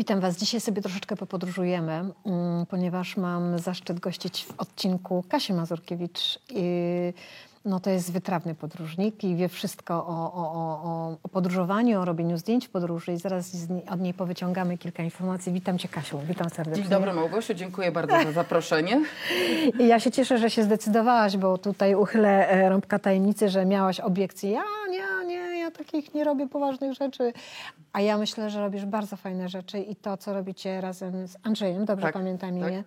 Witam Was. Dzisiaj sobie troszeczkę popodróżujemy, mm, ponieważ mam zaszczyt gościć w odcinku Kasię Mazurkiewicz. I, no to jest wytrawny podróżnik i wie wszystko o, o, o, o podróżowaniu, o robieniu zdjęć podróży i zaraz od niej powyciągamy kilka informacji. Witam Cię Kasiu, witam serdecznie. Dzień dobry Małgosiu, dziękuję bardzo za zaproszenie. Ja się cieszę, że się zdecydowałaś, bo tutaj uchylę e, rąbka tajemnicy, że miałaś obiekcje. Ja nie, nie, ja takich nie robię poważnych rzeczy. A ja myślę, że robisz bardzo fajne rzeczy i to, co robicie razem z Andrzejem, dobrze Tak, pamiętam tak. imię,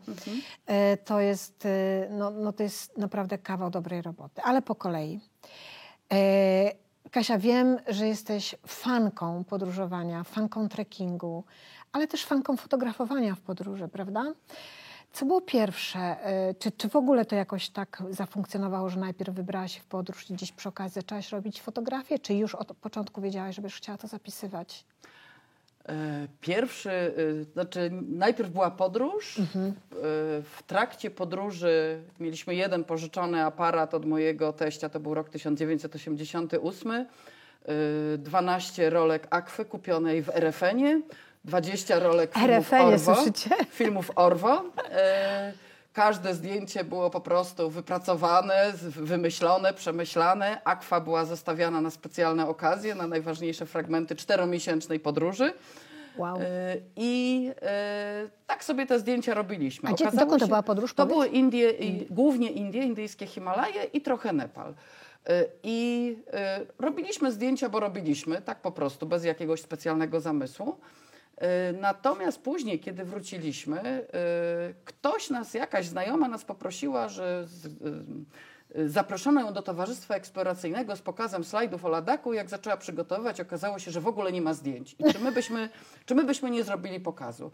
e, to, jest, e, no, no, to jest naprawdę kawał dobrej roboty. Ale po kolei. E, Kasia, wiem, że jesteś fanką podróżowania, fanką trekkingu, ale też fanką fotografowania w podróży, prawda? Co było pierwsze? E, Czy, czy w ogóle to jakoś tak zafunkcjonowało, że najpierw wybrałaś się w podróż i gdzieś przy okazji zaczęłaś robić fotografię? Czy już od początku wiedziałaś, że chciała to zapisywać? E, Pierwszy, y, znaczy najpierw była podróż. Mhm. E, W trakcie podróży mieliśmy jeden pożyczony aparat od mojego teścia, to był rok 1988. e, 12 rolek Akwy kupionej w RFN-ie, 20 rolek filmów Orwo. słyszycie? Filmów Orwo. Każde zdjęcie było po prostu wypracowane, wymyślone, przemyślane. Akwa była zostawiana na specjalne okazje, na najważniejsze fragmenty czteromiesięcznej podróży. Wow. E, I e, tak sobie te zdjęcia robiliśmy. A gdzie- Okazało dokąd to się- była podróż, To powiedz? były Indie, i, głównie Indie, indyjskie Himalaje i trochę Nepal. E, I e, robiliśmy zdjęcia, bo robiliśmy, tak po prostu, bez jakiegoś specjalnego zamysłu. E, Natomiast później, kiedy wróciliśmy, e, ktoś nas, jakaś znajoma nas poprosiła, że e, zaproszono ją do towarzystwa eksploracyjnego z pokazem slajdów o Ladaku. Jak zaczęła przygotowywać, okazało się, że w ogóle nie ma zdjęć. I czy my byśmy, czy my byśmy nie zrobili pokazu?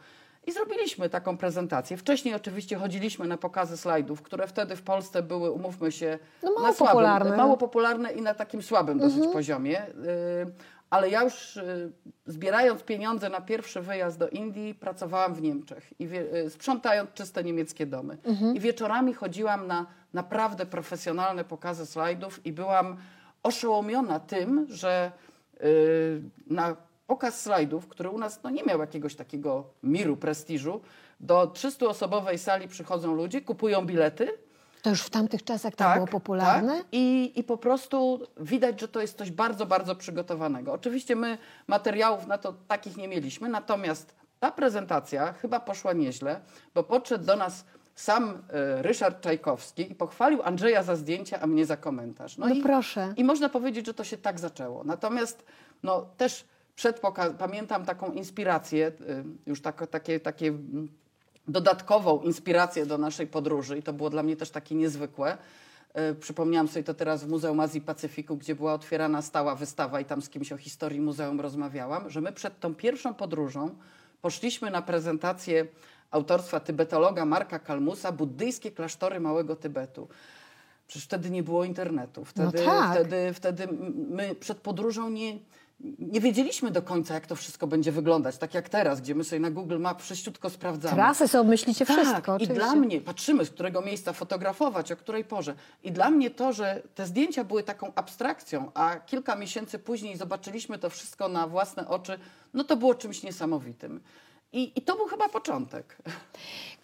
I zrobiliśmy taką prezentację. Wcześniej oczywiście chodziliśmy na pokazy slajdów, które wtedy w Polsce były, umówmy się, No mało na słabym, popularne. mało popularne i na takim słabym dosyć poziomie. Ale ja już y, zbierając pieniądze na pierwszy wyjazd do Indii, pracowałam w Niemczech i wie, y, sprzątając czyste niemieckie domy. I wieczorami chodziłam na naprawdę profesjonalne pokazy slajdów i byłam oszołomiona tym, że y, na pokaz slajdów, który u nas no, nie miał jakiegoś takiego miru, prestiżu, do 300-osobowej sali przychodzą ludzie, kupują bilety, To już w tamtych czasach tak, było popularne? tak. I, I po prostu widać, że to jest coś bardzo, bardzo przygotowanego. Oczywiście my materiałów na to takich nie mieliśmy, natomiast ta prezentacja chyba poszła nieźle, bo podszedł do nas sam e, Ryszard Czajkowski i pochwalił Andrzeja za zdjęcia, a mnie za komentarz. No i, proszę. I można powiedzieć, że to się tak zaczęło. Natomiast no, też przed pamiętam taką inspirację, y, już tak, takie, takie mm, dodatkową inspirację do naszej podróży i to było dla mnie też takie niezwykłe. Y, Przypomniałam sobie to teraz w Muzeum Azji Pacyfiku, gdzie była otwierana stała wystawa i tam z kimś o historii muzeum rozmawiałam, że my przed tą pierwszą podróżą poszliśmy na prezentację autorstwa tybetologa Marka Kalmusa Buddyjskie klasztory Małego Tybetu. Przecież wtedy nie było internetu. Wtedy, tak. wtedy, wtedy my przed podróżą nie, nie wiedzieliśmy do końca, jak to wszystko będzie wyglądać. Tak jak teraz, gdzie my sobie na Google Map wszyściutko sprawdzamy. Trasy sobie wszystko, Tak, i oczywiście. dla mnie, patrzymy z którego miejsca fotografować, o której porze. I dla mnie to, że te zdjęcia były taką abstrakcją, a kilka miesięcy później zobaczyliśmy to wszystko na własne oczy, no to było czymś niesamowitym. I, i to był chyba początek.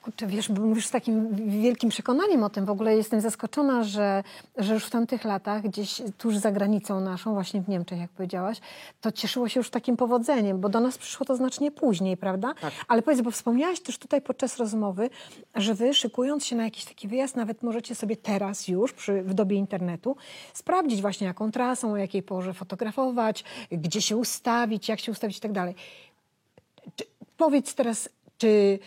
Kurczę, wiesz, mówisz z takim wielkim przekonaniem o tym. W ogóle jestem zaskoczona, że, że już w tamtych latach, gdzieś tuż za granicą naszą, właśnie w Niemczech, jak powiedziałaś, to cieszyło się już takim powodzeniem, bo do nas przyszło to znacznie później, prawda? Tak. Ale powiedz, bo wspomniałaś też tutaj podczas rozmowy, że wy szykując się na jakiś taki wyjazd, nawet możecie sobie teraz już, przy, w dobie internetu, sprawdzić właśnie jaką trasą, o jakiej porze fotografować, gdzie się ustawić, jak się ustawić i tak dalej. Czy, powiedz teraz, czy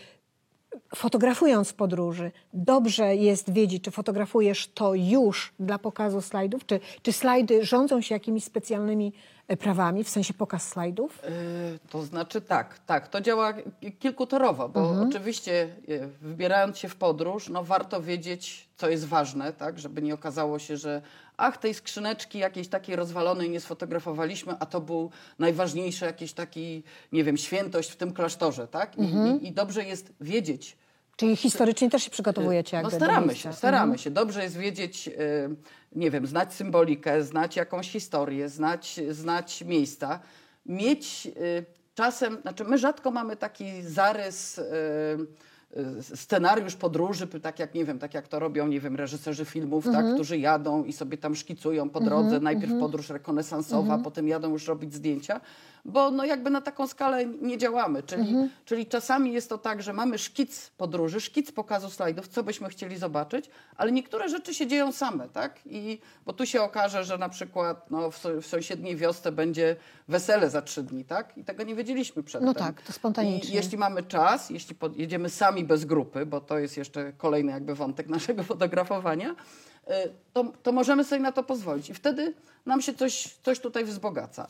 fotografując podróży, dobrze jest wiedzieć, czy fotografujesz to już dla pokazu slajdów, czy, czy slajdy rządzą się jakimiś specjalnymi e, prawami, w sensie pokaz slajdów? Yy, To znaczy tak, tak, to działa ki- kilkutorowo, bo oczywiście yy, wybierając się w podróż, no warto wiedzieć, co jest ważne, tak, żeby nie okazało się, że ach, tej skrzyneczki jakiejś takiej rozwalonej nie sfotografowaliśmy, a to był najważniejszy jakiś taki, nie wiem, świętość w tym klasztorze, tak? I, i, i dobrze jest wiedzieć, Czyli historycznie też się przygotowujecie no jakby staramy do się, staramy Mhm. się. Dobrze jest wiedzieć, y, nie wiem, znać symbolikę, znać jakąś historię, znać, znać miejsca, mieć y, czasem, znaczy my rzadko mamy taki zarys, y, scenariusz podróży, tak jak, nie wiem, tak jak to robią, nie wiem, reżyserzy filmów, tak, którzy jadą i sobie tam szkicują po drodze, najpierw podróż rekonesansowa, potem jadą już robić zdjęcia, bo no jakby na taką skalę nie działamy, czyli, czyli czasami jest to tak, że mamy szkic podróży, szkic pokazu slajdów, co byśmy chcieli zobaczyć, ale niektóre rzeczy się dzieją same, tak, i bo tu się okaże, że na przykład no, w, w sąsiedniej wiosce będzie wesele za trzy dni, tak, i tego nie wiedzieliśmy przedtem. No tak, to spontanicznie. I jeśli mamy czas, jeśli jedziemy sami bez grupy, bo to jest jeszcze kolejny jakby wątek naszego fotografowania, y, to, to możemy sobie na to pozwolić. I wtedy nam się coś, coś tutaj wzbogaca.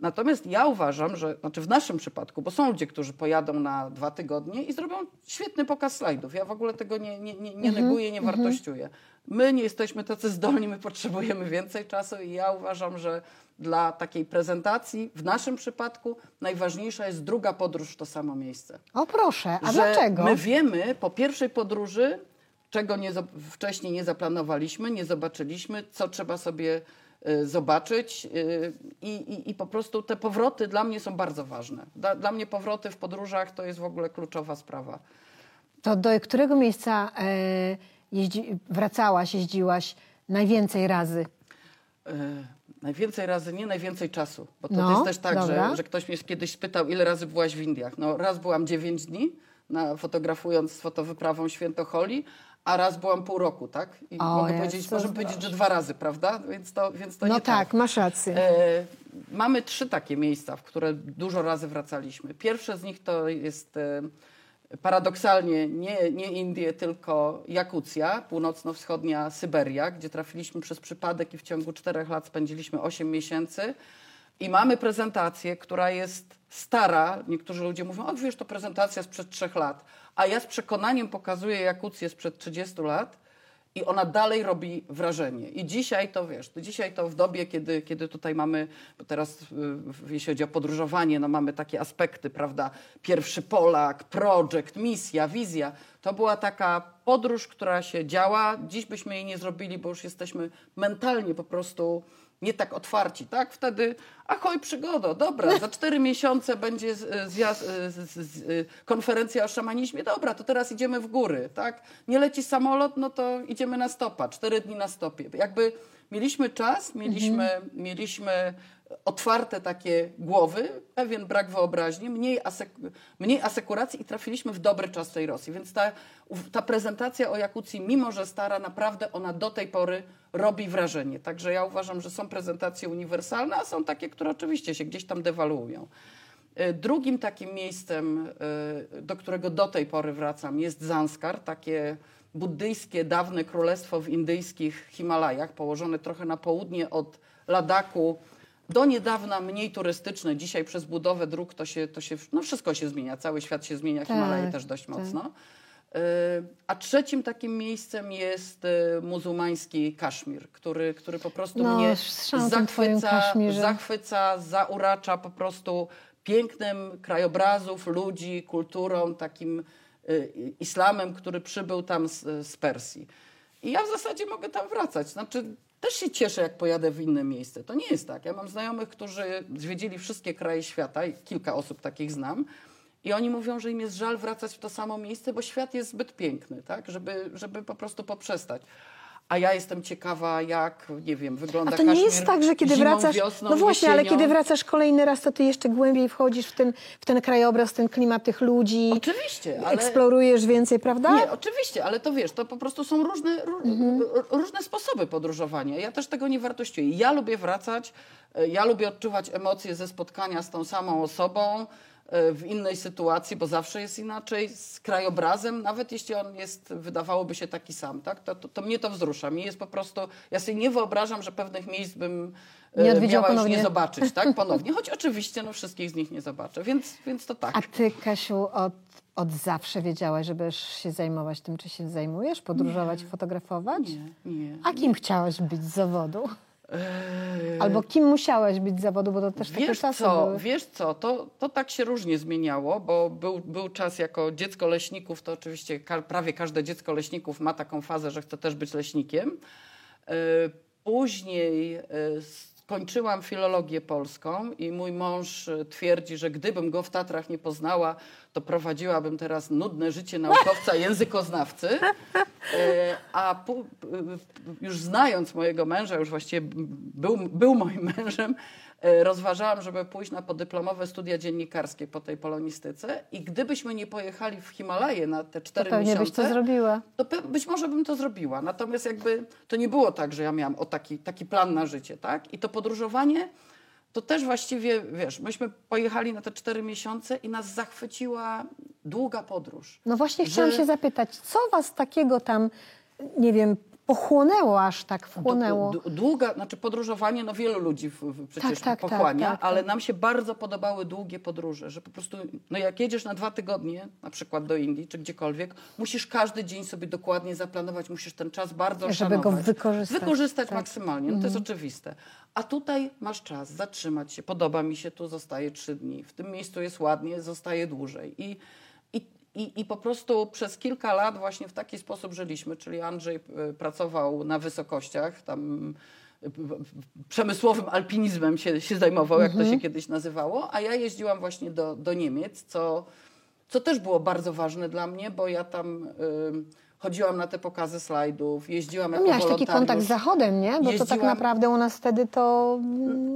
Natomiast ja uważam, że, znaczy w naszym przypadku, bo są ludzie, którzy pojadą na dwa tygodnie i zrobią świetny pokaz slajdów. Ja w ogóle tego nie, nie, nie, nie neguję, nie wartościuję. My nie jesteśmy tacy zdolni, my potrzebujemy więcej czasu i ja uważam, że dla takiej prezentacji w naszym przypadku najważniejsza jest druga podróż w to samo miejsce. O proszę, a że dlaczego? My wiemy po pierwszej podróży, czego nie, wcześniej nie zaplanowaliśmy, nie zobaczyliśmy, co trzeba sobie zobaczyć y, i, i, i po prostu te powroty dla mnie są bardzo ważne. Dla, dla mnie powroty w podróżach to jest w ogóle kluczowa sprawa. To do którego miejsca e, jeździ, wracałaś, jeździłaś najwięcej razy? E, Najwięcej razy, nie najwięcej czasu. Bo to No, jest też tak, dobra. że, że ktoś mnie kiedyś spytał, ile razy byłaś w Indiach. No raz byłam 9 dni, na, fotografując z fotowyprawą Świętocholi, a raz byłam pół roku, tak? I O mogę powiedzieć, możemy powiedzieć, że dwa razy, prawda? Więc to, więc to No nie tak, masz rację. E, mamy trzy takie miejsca, w które dużo razy wracaliśmy. Pierwsze z nich to jest e, paradoksalnie nie, nie Indie, tylko Jakucja, północno-wschodnia Syberia, gdzie trafiliśmy przez przypadek i w ciągu czterech lat spędziliśmy 8 miesięcy. I mamy prezentację, która jest stara. Niektórzy ludzie mówią, o wiesz, to prezentacja sprzed trzech lat. A ja z przekonaniem pokazuję Jakucję sprzed 30 lat i ona dalej robi wrażenie. I dzisiaj to wiesz, to dzisiaj to w dobie, kiedy, kiedy tutaj mamy, bo teraz y, jeśli chodzi o podróżowanie, no mamy takie aspekty, prawda? Pierwszy Polak, projekt, misja, wizja. To była taka podróż, która się działa. Dziś byśmy jej nie zrobili, bo już jesteśmy mentalnie po prostu nie tak otwarci, tak? Wtedy, ahoj, przygoda, dobra, za cztery miesiące będzie zjazd, z, z, z, konferencja o szamanizmie, dobra, to teraz idziemy w góry, tak? Nie leci samolot, no to idziemy na stopa, cztery dni na stopie. Jakby mieliśmy czas, mieliśmy, mieliśmy otwarte takie głowy, pewien brak wyobraźni, mniej, asek mniej asekuracji i trafiliśmy w dobry czas tej Rosji. Więc ta, ta prezentacja o Jakucji, mimo że stara, naprawdę ona do tej pory robi wrażenie. Także ja uważam, że są prezentacje uniwersalne, a są takie, które oczywiście się gdzieś tam dewaluują. Y, Drugim takim miejscem, y, do którego do tej pory wracam, jest Zanskar, takie buddyjskie, dawne królestwo w indyjskich Himalajach, położone trochę na południe od Ladaku. Do niedawna mniej turystyczne. Dzisiaj przez budowę dróg to się, to się no wszystko się zmienia. Cały świat się zmienia, Himalaje Tak, też dość tak. mocno. Y, A trzecim takim miejscem jest y, muzułmański Kaszmir, który, który po prostu No, mnie zachwyca, zachwyca, zauracza po prostu pięknem krajobrazów, ludzi, kulturą, takim y, islamem, który przybył tam z, z Persji. I ja w zasadzie mogę tam wracać. Znaczy, też się cieszę, jak pojadę w inne miejsce. To nie jest tak. Ja mam znajomych, którzy zwiedzili wszystkie kraje świata i kilka osób takich znam. I oni mówią, że im jest żal wracać w to samo miejsce, bo świat jest zbyt piękny, tak? żeby, żeby po prostu poprzestać. A ja jestem ciekawa, jak, nie wiem, A wygląda to nie jest tak, że kiedy zimą, wracasz. wiosną, no właśnie, ale jesienią. kiedy wracasz kolejny raz, to ty jeszcze głębiej wchodzisz w ten, w ten krajobraz, ten klimat tych ludzi. Oczywiście, ale... Eksplorujesz więcej, prawda? Nie, oczywiście, ale to wiesz, to po prostu są różne, ró- Mhm. różne sposoby podróżowania. Ja też tego nie wartościuję. Ja lubię wracać, e, ja lubię odczuwać emocje ze spotkania z tą samą osobą w innej sytuacji, bo zawsze jest inaczej, z krajobrazem, nawet jeśli on jest, wydawałoby się taki sam, tak? to, to, to mnie to wzrusza. Mi jest po prostu, ja sobie nie wyobrażam, że pewnych miejsc bym e, Nie miała już ponownie. nie zobaczyć, tak? Ponownie, choć oczywiście no, wszystkich z nich nie zobaczę, więc, więc to tak. A ty, Kasiu, od, od zawsze wiedziałaś, że będziesz się zajmować tym, czy się zajmujesz? Podróżować, fotografować? Nie, nie. A kim chciałaś być z zawodu? Eee, Albo kim musiałaś być z zawodu, bo to też takie Wiesz czasy co, były. wiesz co, to, to tak się różnie zmieniało, bo był, był czas jako dziecko leśników, to oczywiście prawie każde dziecko leśników ma taką fazę, że chce też być leśnikiem. E, Później skończyłam filologię polską i mój mąż e, twierdzi, że gdybym go w Tatrach nie poznała, to prowadziłabym teraz nudne życie naukowca, językoznawcy. E, A e, już znając mojego męża, już właściwie był, był moim mężem, rozważałam, żeby pójść na podyplomowe studia dziennikarskie po tej polonistyce i gdybyśmy nie pojechali w Himalaje na te To cztery pewnie miesiące, byś to zrobiła. to być może bym to zrobiła. Natomiast jakby to nie było tak, że ja miałam o taki, taki plan na życie, tak? I to podróżowanie to też właściwie, wiesz, myśmy pojechali na te cztery miesiące i nas zachwyciła długa podróż. No właśnie Że- chciałam się zapytać, co was takiego tam, nie wiem, pochłonęło aż tak wchłonęło? Długa, znaczy podróżowanie, no wielu ludzi w, w, przecież tak, tak, pochłania, tak, ale tak. nam się bardzo podobały długie podróże, że po prostu, no jak jedziesz na dwa tygodnie, na przykład do Indii czy gdziekolwiek, musisz każdy dzień sobie dokładnie zaplanować, musisz ten czas bardzo Żeby go szanować. wykorzystać, Wykorzystać tak. maksymalnie, no to jest oczywiste. A tutaj masz czas zatrzymać się, podoba mi się, tu zostaje trzy dni, w tym miejscu jest ładnie, zostaje dłużej. I, i, i, po prostu przez kilka lat właśnie w taki sposób żyliśmy, czyli Andrzej e, pracował na wysokościach, tam e, przemysłowym alpinizmem się, się zajmował, jak to się kiedyś nazywało, a ja jeździłam właśnie do, do Niemiec, co, co też było bardzo ważne dla mnie, bo ja tam ym, chodziłam na te pokazy slajdów, jeździłam No jako miałaś taki wolontariusz. kontakt z Zachodem, nie? Bo to tak Jeździłam- naprawdę u nas wtedy to,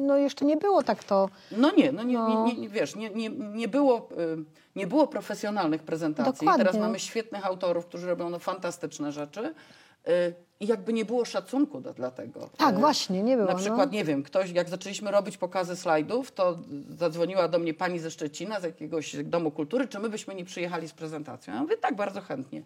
no jeszcze nie było tak to. No nie, no nie, No. Nie, nie, wiesz, nie, nie, nie, było, y, nie było profesjonalnych prezentacji. Dokładnie. Teraz mamy świetnych autorów, którzy robią no, fantastyczne rzeczy. y, I jakby nie było szacunku do, dla tego. Tak, Y, właśnie, nie było, Na no. przykład, nie wiem, ktoś, jak zaczęliśmy robić pokazy slajdów, to zadzwoniła do mnie pani ze Szczecina, z jakiegoś domu kultury, czy my byśmy nie przyjechali z prezentacją. Ja mówię, tak, bardzo chętnie.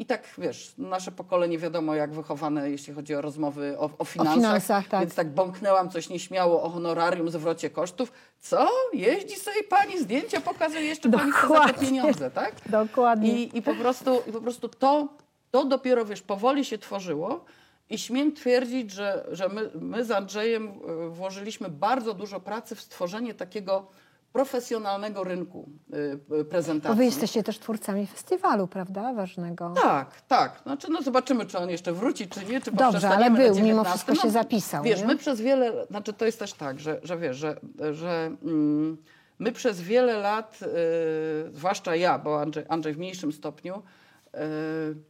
I tak, wiesz, nasze pokolenie wiadomo, jak wychowane, jeśli chodzi o rozmowy o, o finansach. finansach, tak. Więc tak bąknęłam coś nieśmiało o honorarium, zwrocie kosztów. Co? Jeździ sobie pani, zdjęcia pokazuje, jeszcze pani chce za Dokładnie. pieniądze, tak? Dokładnie. I, i po prostu, i po prostu to, to dopiero, wiesz, powoli się tworzyło i śmiem twierdzić, że, że my, my z Andrzejem e, włożyliśmy bardzo dużo pracy w stworzenie takiego profesjonalnego rynku e, e, prezentacji. Bo wy jesteście też twórcami festiwalu, prawda? Ważnego. Tak, tak. Znaczy, no zobaczymy, czy on jeszcze wróci, czy nie, czy Dobrze, ale był, mimo 19. wszystko się zapisał, Wiesz, nie? my przez wiele, znaczy to jest też tak, że, że wiesz, że, że mm, my przez wiele lat, y, zwłaszcza ja, bo Andrzej, Andrzej w mniejszym stopniu, y,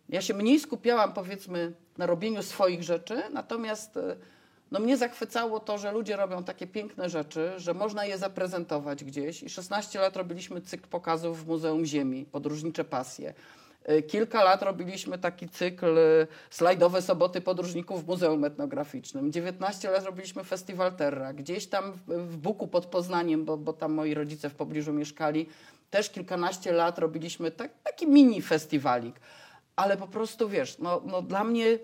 ja się mniej skupiałam powiedzmy na robieniu swoich rzeczy, natomiast y, no mnie zachwycało to, że ludzie robią takie piękne rzeczy, że można je zaprezentować gdzieś. I 16 lat robiliśmy cykl pokazów w Muzeum Ziemi, podróżnicze pasje. Y, Kilka lat robiliśmy taki cykl y, slajdowe soboty podróżników w Muzeum Etnograficznym. 19 lat robiliśmy festiwal Terra. Gdzieś tam w, Buku pod Poznaniem, bo, bo tam moi rodzice w pobliżu mieszkali, też kilkanaście lat robiliśmy tak, taki mini festiwalik. Ale po prostu wiesz, no, no dla mnie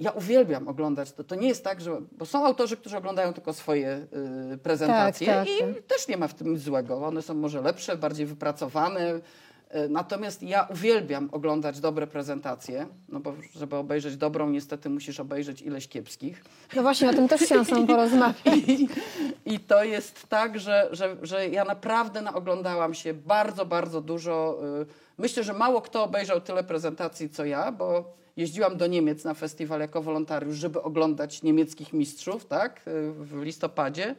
ja uwielbiam oglądać to. To nie jest tak, że. Bo są autorzy, którzy oglądają tylko swoje y, prezentacje Tak, tak, i tak. też nie ma w tym nic złego. One są może lepsze, bardziej wypracowane. y, Natomiast ja uwielbiam oglądać dobre prezentacje, no bo żeby obejrzeć dobrą, niestety musisz obejrzeć ileś kiepskich. No właśnie, o tym też chciałam tobą porozmawiać. I, I to jest tak, że, że, że ja naprawdę naoglądałam się bardzo, bardzo dużo. y, Myślę, że mało kto obejrzał tyle prezentacji co ja, bo jeździłam do Niemiec na festiwal jako wolontariusz, żeby oglądać niemieckich mistrzów, tak, y, w listopadzie.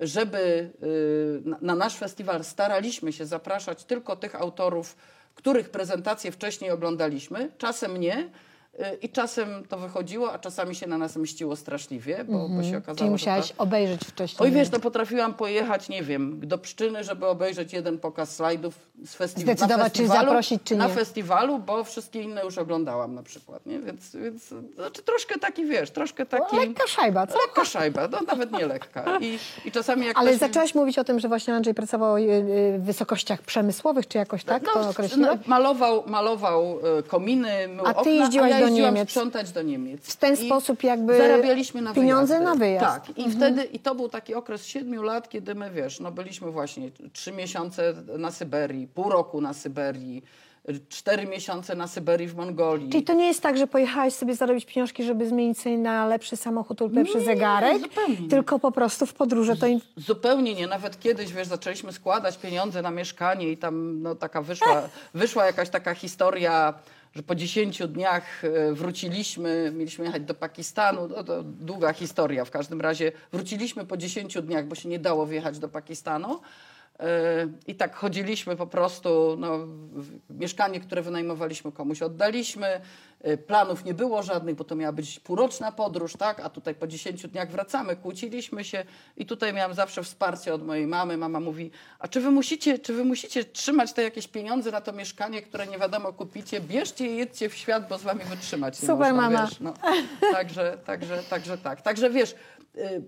Żeby y, na, na nasz festiwal staraliśmy się zapraszać tylko tych autorów, których prezentacje wcześniej oglądaliśmy, czasem nie. Y, I czasem to wychodziło, a czasami się na nas mściło straszliwie, bo, bo się okazało, Mhm. Czyli musiałaś to... obejrzeć wcześniej. Oj wiesz, no potrafiłam pojechać, nie wiem, do Pszczyny, żeby obejrzeć jeden pokaz slajdów z festi- Zdecydować, na czy festiwalu, zaprosić, czy Na nie. festiwalu, bo wszystkie inne już oglądałam na przykład, nie? Więc, więc znaczy troszkę taki, wiesz, troszkę taki... Lekka szajba, co? Lekka szajba, no nawet nie lekka. I, i czasami jak Ale ktoś... zaczęłaś mówić o tym, że właśnie Andrzej pracował y, y, w wysokościach przemysłowych, czy jakoś tak to no, określiłeś? malował, malował kominy, mył A ty okna, jeździłaś ja do Niemiec. sprzątać do Niemiec. W ten I sposób jakby zarabialiśmy na pieniądze wyjazdy. na wyjazd. Mhm. Tak. I wtedy, i to był taki okres siedmiu lat, kiedy my, wiesz, no byliśmy właśnie trzy miesiące na Syberii, pół roku na Syberii, cztery miesiące na Syberii w Mongolii. Czyli to nie jest tak, że pojechałeś sobie zarobić pieniążki, żeby zmienić sobie na lepszy samochód lub lepszy zegarek, zupełnie nie. tylko po prostu w podróże to im... Zupełnie nie. Nawet kiedyś, wiesz, zaczęliśmy składać pieniądze na mieszkanie i tam no, taka wyszła, wyszła jakaś taka historia, że po 10 dniach e, wróciliśmy, mieliśmy jechać do Pakistanu, no to długa historia, w każdym razie wróciliśmy po 10 dniach, bo się nie dało wjechać do Pakistanu. E, I tak chodziliśmy po prostu, no, mieszkanie, które wynajmowaliśmy komuś oddaliśmy, planów nie było żadnych, bo to miała być półroczna podróż, tak? A tutaj po 10 dniach wracamy, kłóciliśmy się i tutaj miałam zawsze wsparcie od mojej mamy. Mama mówi, a czy wy musicie, czy wy musicie trzymać te jakieś pieniądze na to mieszkanie, które nie wiadomo kupicie? Bierzcie i jedźcie w świat, bo z wami wytrzymać nie Super, można, mama. Wiesz, no. Także, także, także tak. Także wiesz, y,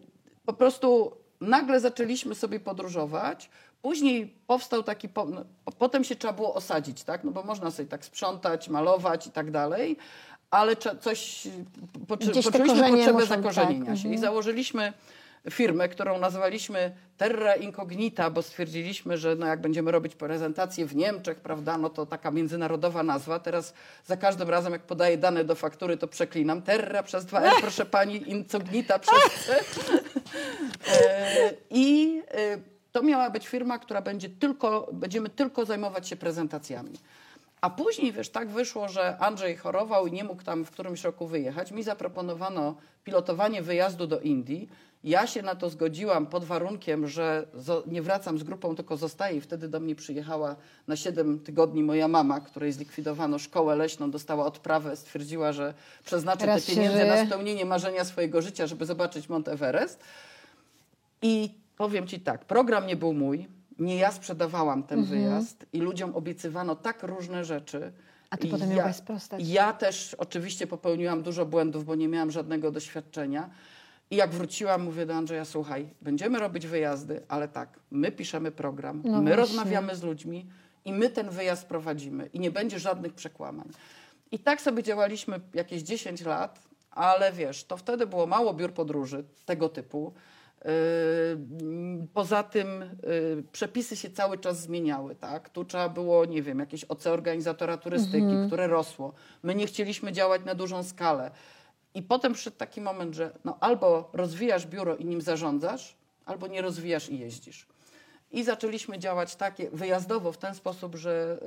po prostu nagle zaczęliśmy sobie podróżować. Później powstał taki, po, no, po- potem się trzeba było osadzić, tak? No bo można sobie tak sprzątać, malować i tak dalej, ale coś, poczy, poczuliśmy potrzebę muszą, zakorzenienia tak, się i mhm. założyliśmy firmę, którą nazwaliśmy Terra Incognita, bo stwierdziliśmy, że no jak będziemy robić prezentację w Niemczech, prawda, no to taka międzynarodowa nazwa. Teraz za każdym razem, jak podaję dane do faktury, to przeklinam. Terra przez dwa R, proszę pani, Incognita przez C. E, I e, to miała być firma, która będzie tylko, będziemy tylko zajmować się prezentacjami. A później, wiesz, tak wyszło, że Andrzej chorował i nie mógł tam w którymś roku wyjechać. Mi zaproponowano pilotowanie wyjazdu do Indii. Ja się na to zgodziłam pod warunkiem, że nie wracam z grupą, tylko zostaję. I wtedy do mnie przyjechała na 7 tygodni moja mama, której zlikwidowano szkołę leśną, dostała odprawę, stwierdziła, że przeznaczy Teraz te pieniądze na spełnienie marzenia swojego życia, żeby zobaczyć Mount Everest. I powiem ci tak, program nie był mój. Nie ja sprzedawałam ten Mhm. wyjazd i ludziom obiecywano tak różne rzeczy. A ty potem ja, mogłaś sprostać. Ja też oczywiście popełniłam dużo błędów, bo nie miałam żadnego doświadczenia. I jak wróciłam, mówię do Andrzeja, słuchaj, będziemy robić wyjazdy, ale tak, my piszemy program, No my właśnie. rozmawiamy z ludźmi i my ten wyjazd prowadzimy i nie będzie żadnych przekłamań. I tak sobie działaliśmy jakieś 10 lat, ale wiesz, to wtedy było mało biur podróży tego typu. Yy, Poza tym yy, przepisy się cały czas zmieniały, tak? Tu trzeba było, nie wiem, jakieś OC organizatora turystyki, które rosło. My nie chcieliśmy działać na dużą skalę. I potem przyszedł taki moment, że no, albo rozwijasz biuro i nim zarządzasz, albo nie rozwijasz i jeździsz. I zaczęliśmy działać takie wyjazdowo w ten sposób, że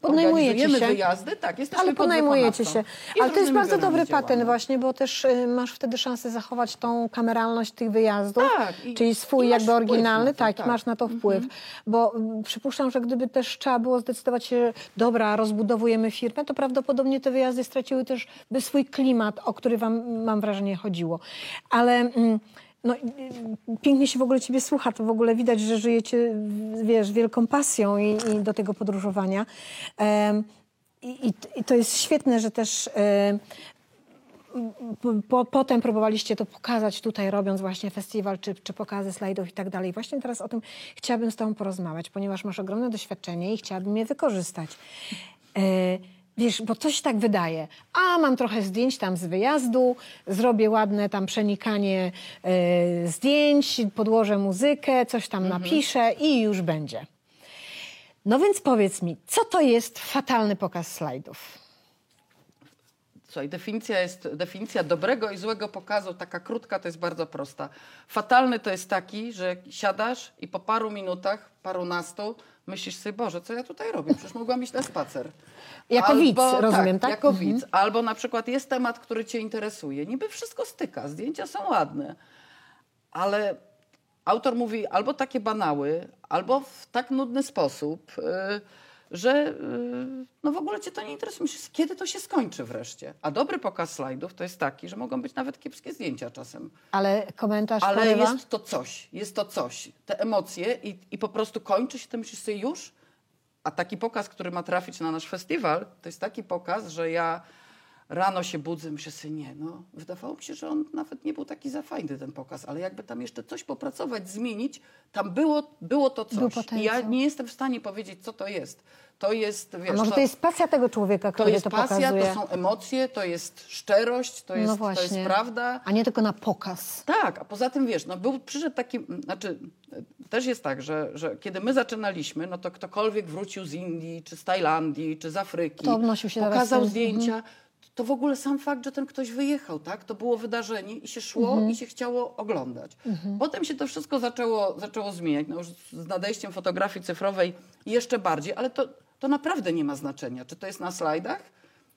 Podnajmujecie organizujemy się. wyjazdy, tak, jesteśmy Ale podnajmujecie się. Ale to jest bardzo dobry patent właśnie, bo też y, masz wtedy szansę zachować tą kameralność tych wyjazdów. Tak, i- czyli swój jakby oryginalny, na to, tak, tak. masz na to wpływ. Bo mm, przypuszczam, że gdyby też trzeba było zdecydować się, dobra, rozbudowujemy firmę, to prawdopodobnie te wyjazdy straciły też by swój klimat, o który wam, mam wrażenie, chodziło. Ale... no, pięknie się w ogóle ciebie słucha, to w ogóle widać, że żyjecie, wiesz, wielką pasją i, i do tego podróżowania. I, i, to jest świetne, że też po, potem próbowaliście to pokazać tutaj, robiąc właśnie festiwal, czy, czy pokazy slajdów i tak dalej. Właśnie teraz o tym chciałabym z Tobą porozmawiać, ponieważ masz ogromne doświadczenie i chciałabym je wykorzystać. E, wiesz, bo coś tak wydaje. A, mam trochę zdjęć tam z wyjazdu, zrobię ładne tam przenikanie e, zdjęć, podłożę muzykę, coś tam napiszę i już będzie. No więc powiedz mi, co to jest fatalny pokaz slajdów? Słuchaj, definicja jest definicja dobrego i złego pokazu, taka krótka, to jest bardzo prosta. Fatalny to jest taki, że siadasz i po paru minutach, parunastu, myślisz sobie, Boże, co ja tutaj robię? Przecież mogłam iść na spacer. Jako widz, rozumiem, tak? jako Mhm. widz. Albo na przykład jest temat, który cię interesuje. Niby wszystko styka, zdjęcia są ładne, ale autor mówi albo takie banały, albo w tak nudny sposób, y, że y, no w ogóle cię to nie interesuje. Kiedy to się skończy wreszcie? A dobry pokaz slajdów to jest taki, że mogą być nawet kiepskie zdjęcia czasem. Ale komentarz Ale porywa? jest to coś, jest to coś. Te emocje i, i po prostu kończy się, to myślisz sobie już? A taki pokaz, który ma trafić na nasz festiwal, to jest taki pokaz, że ja rano się budzę, myślę sobie, nie, no wydawało mi się, że on nawet nie był taki za fajny ten pokaz, ale jakby tam jeszcze coś popracować, zmienić, tam było, było to Był coś. I potencjał. ja nie jestem w stanie powiedzieć, co to jest. To jest, wiesz, A może to jest pasja tego człowieka, to który jest to pasja, pokazuje? to są emocje, to jest szczerość, to jest, no to jest prawda. A nie tylko na pokaz. Tak, a poza tym wiesz, no był, przyszedł taki, znaczy e, też jest tak, że, że kiedy my zaczynaliśmy, no to ktokolwiek wrócił z Indii, czy z Tajlandii, czy z Afryki, To się pokazał ten- zdjęcia, to w ogóle sam fakt, że ten ktoś wyjechał, tak, to było wydarzenie i się szło i się chciało oglądać. Potem się to wszystko zaczęło, zaczęło zmieniać, no już z nadejściem fotografii cyfrowej jeszcze bardziej, ale to, to naprawdę nie ma znaczenia, czy to jest na slajdach,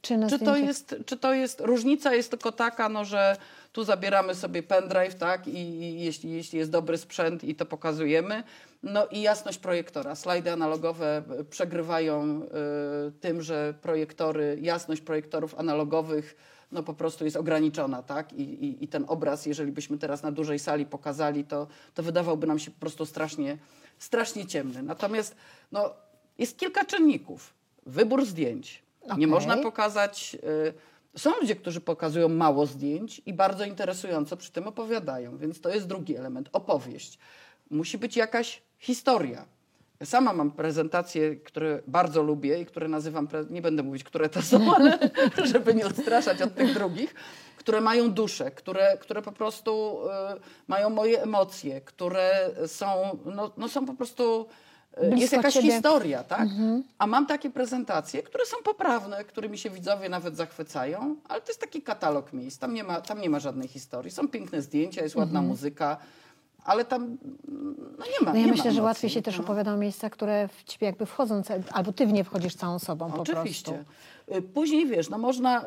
Czy czy to jest, czy to jest, różnica jest tylko taka, no, że tu zabieramy sobie pendrive, tak, i, i jeśli, jeśli jest dobry sprzęt i to pokazujemy, no i jasność projektora. Slajdy analogowe e, przegrywają y, tym, że projektory, jasność projektorów analogowych no po prostu jest ograniczona, tak? I, i, I ten obraz, jeżeli byśmy teraz na dużej sali pokazali, to, to wydawałby nam się po prostu strasznie, strasznie ciemny. Natomiast no, jest kilka czynników. Wybór zdjęć. Okej. Nie można pokazać. Y, są ludzie, którzy pokazują mało zdjęć i bardzo interesująco przy tym opowiadają, więc to jest drugi element opowieść. Musi być jakaś historia. Ja sama mam prezentacje, które bardzo lubię i które nazywam, nie będę mówić, które to są, ale żeby nie odstraszać od tych drugich, które mają duszę, które, które po prostu y, mają moje emocje, które są, no, no są po prostu, y, jest Blisko jakaś ciebie. historia, tak? A mam takie prezentacje, które są poprawne, którymi się widzowie nawet zachwycają, ale to jest taki katalog miejsc, tam nie ma, tam nie ma żadnej historii. Są piękne zdjęcia, jest ładna muzyka, ale tam no nie ma No ja nie ma myślę, że emocji. łatwiej się też No. opowiada o miejsca, które w ciebie jakby wchodzą, albo ty w nie wchodzisz całą sobą po Oczywiście. prostu. Y, Później wiesz, no można,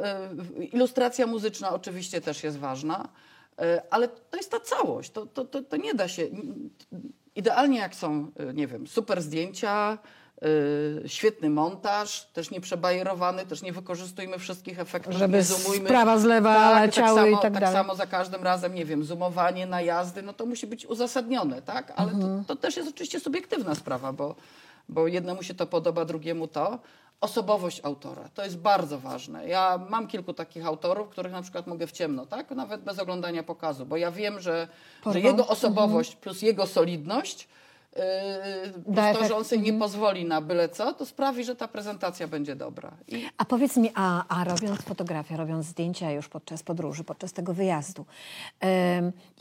y, ilustracja muzyczna oczywiście też jest ważna, y, ale to jest ta całość. To, to, to, to nie da się. Idealnie jak są, y, nie wiem, super zdjęcia, y, świetny montaż, też nie przebajerowany, też nie wykorzystujmy wszystkich efektów. Żeby zoomujmy. prawa, z lewa tak, leciały tak i samo, tak tak dalej. samo za każdym razem, nie wiem, zoomowanie, najazdy, no to musi być uzasadnione, tak? Ale Mhm. to, to też jest oczywiście subiektywna sprawa, bo, bo jednemu się to podoba, drugiemu to. Osobowość autora, to jest bardzo ważne. Ja mam kilku takich autorów, których na przykład mogę w ciemno, tak? Nawet bez oglądania pokazu, bo ja wiem, że, że jego osobowość plus jego solidność Yy, sobie nie pozwoli na byle co, to sprawi, że ta prezentacja będzie dobra. I A powiedz mi, a, a robiąc fotografię, robiąc zdjęcia już podczas podróży, podczas tego wyjazdu,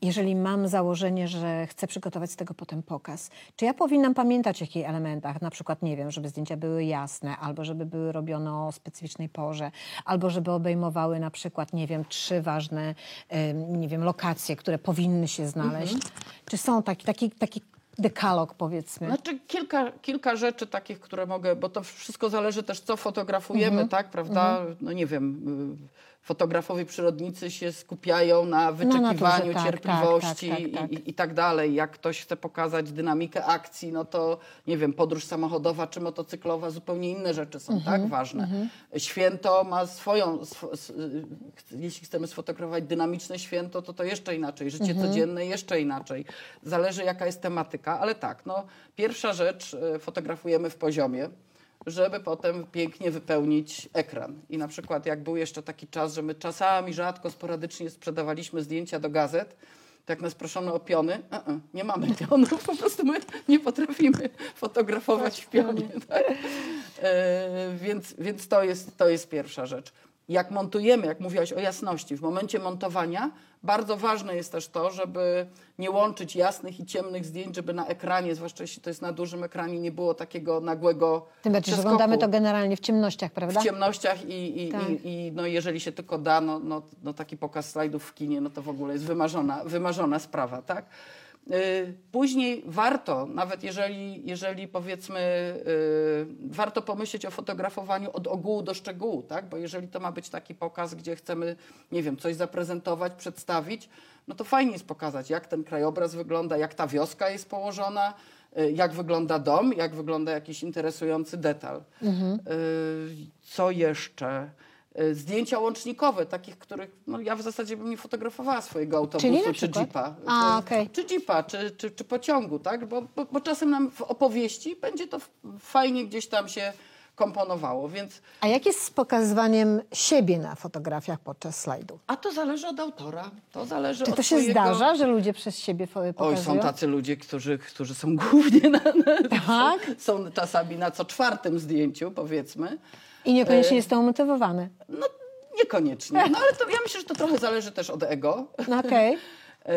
jeżeli mam założenie, że chcę przygotować z tego potem pokaz, czy ja powinnam pamiętać o jakich elementach, na przykład, nie wiem, żeby zdjęcia były jasne, albo żeby były robione o specyficznej porze, albo żeby obejmowały na przykład, nie wiem, trzy ważne, nie wiem, lokacje, które powinny się znaleźć. Czy są taki, taki, taki dekalog, powiedzmy? Znaczy kilka, kilka rzeczy takich, które mogę, bo to wszystko zależy też co fotografujemy, tak, prawda? No nie wiem, y, fotografowie przyrodnicy się skupiają na wyczekiwaniu, naturze, tak, cierpliwości tak, tak, tak. I, i, tak dalej. Jak ktoś chce pokazać dynamikę akcji, no to nie wiem, podróż samochodowa czy motocyklowa, zupełnie inne rzeczy są tak ważne. Święto ma swoją, sw, y, jeśli chcemy sfotografować dynamiczne święto, to to jeszcze inaczej. Życie codzienne jeszcze inaczej. Zależy jaka jest tematyka, ale tak, no pierwsza rzecz, y, fotografujemy w poziomie żeby potem pięknie wypełnić ekran. I na przykład jak był jeszcze taki czas, że my czasami rzadko, sporadycznie sprzedawaliśmy zdjęcia do gazet, to jak nas proszono o piony, e-e, nie mamy pionów, po prostu my nie potrafimy fotografować w pionie. Tak? E, więc więc to, jest, to jest pierwsza rzecz. Jak montujemy, jak mówiłaś o jasności, w momencie montowania bardzo ważne jest też to, żeby nie łączyć jasnych i ciemnych zdjęć, żeby na ekranie, zwłaszcza jeśli to jest na dużym ekranie, nie było takiego nagłego Tym bardziej, że oglądamy to generalnie w ciemnościach, prawda? w ciemnościach i, i, Tak. i, i no jeżeli się tylko da, no, no, no taki pokaz slajdów w kinie, no to w ogóle jest wymarzona, wymarzona sprawa, tak? Y, Później warto, nawet jeżeli, jeżeli powiedzmy, y, warto pomyśleć o fotografowaniu od ogółu do szczegółu, tak? Bo jeżeli to ma być taki pokaz, gdzie chcemy, nie wiem, coś zaprezentować, przedstawić, no to fajnie jest pokazać, jak ten krajobraz wygląda, jak ta wioska jest położona, y, jak wygląda dom, jak wygląda jakiś interesujący detal. Mhm. Co jeszcze? Y, Zdjęcia łącznikowe, takich, których no, ja w zasadzie bym nie fotografowała swojego autobusu czy jeepa. A, czy, okej. czy jeepa, czy, czy, czy pociągu, tak? Bo, bo, bo czasem nam w opowieści będzie to fajnie gdzieś tam się komponowało, więc A jak jest z pokazywaniem siebie na fotografiach podczas slajdu? a to zależy od autora. To zależy Czy to się twojego... zdarza, że ludzie przez siebie fo- Oj, pokazują? są tacy ludzie, którzy, którzy są głównie na Tak? są, są czasami na co czwartym zdjęciu, powiedzmy. I niekoniecznie jest to umotywowane. No niekoniecznie. No ale to ja myślę, że to trochę zależy też od ego. No Okej. E,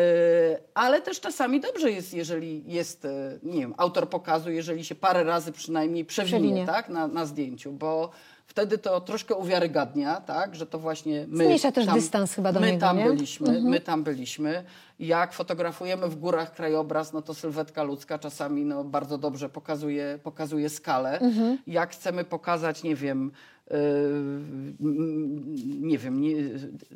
Ale też czasami dobrze jest, jeżeli jest, e, nie wiem, autor pokazu, jeżeli się parę razy przynajmniej przewinie, Przewinie. tak, na, na zdjęciu, bo wtedy to troszkę uwiarygadnia, tak, że to właśnie my Zmniejsza też tam, dystans chyba do my niego, tam nie? Mhm. byliśmy, my tam byliśmy. Jak fotografujemy w górach krajobraz, no to sylwetka ludzka czasami no, bardzo dobrze pokazuje, pokazuje skalę. Mhm. Jak chcemy pokazać, nie wiem, m, nie wiem, nie,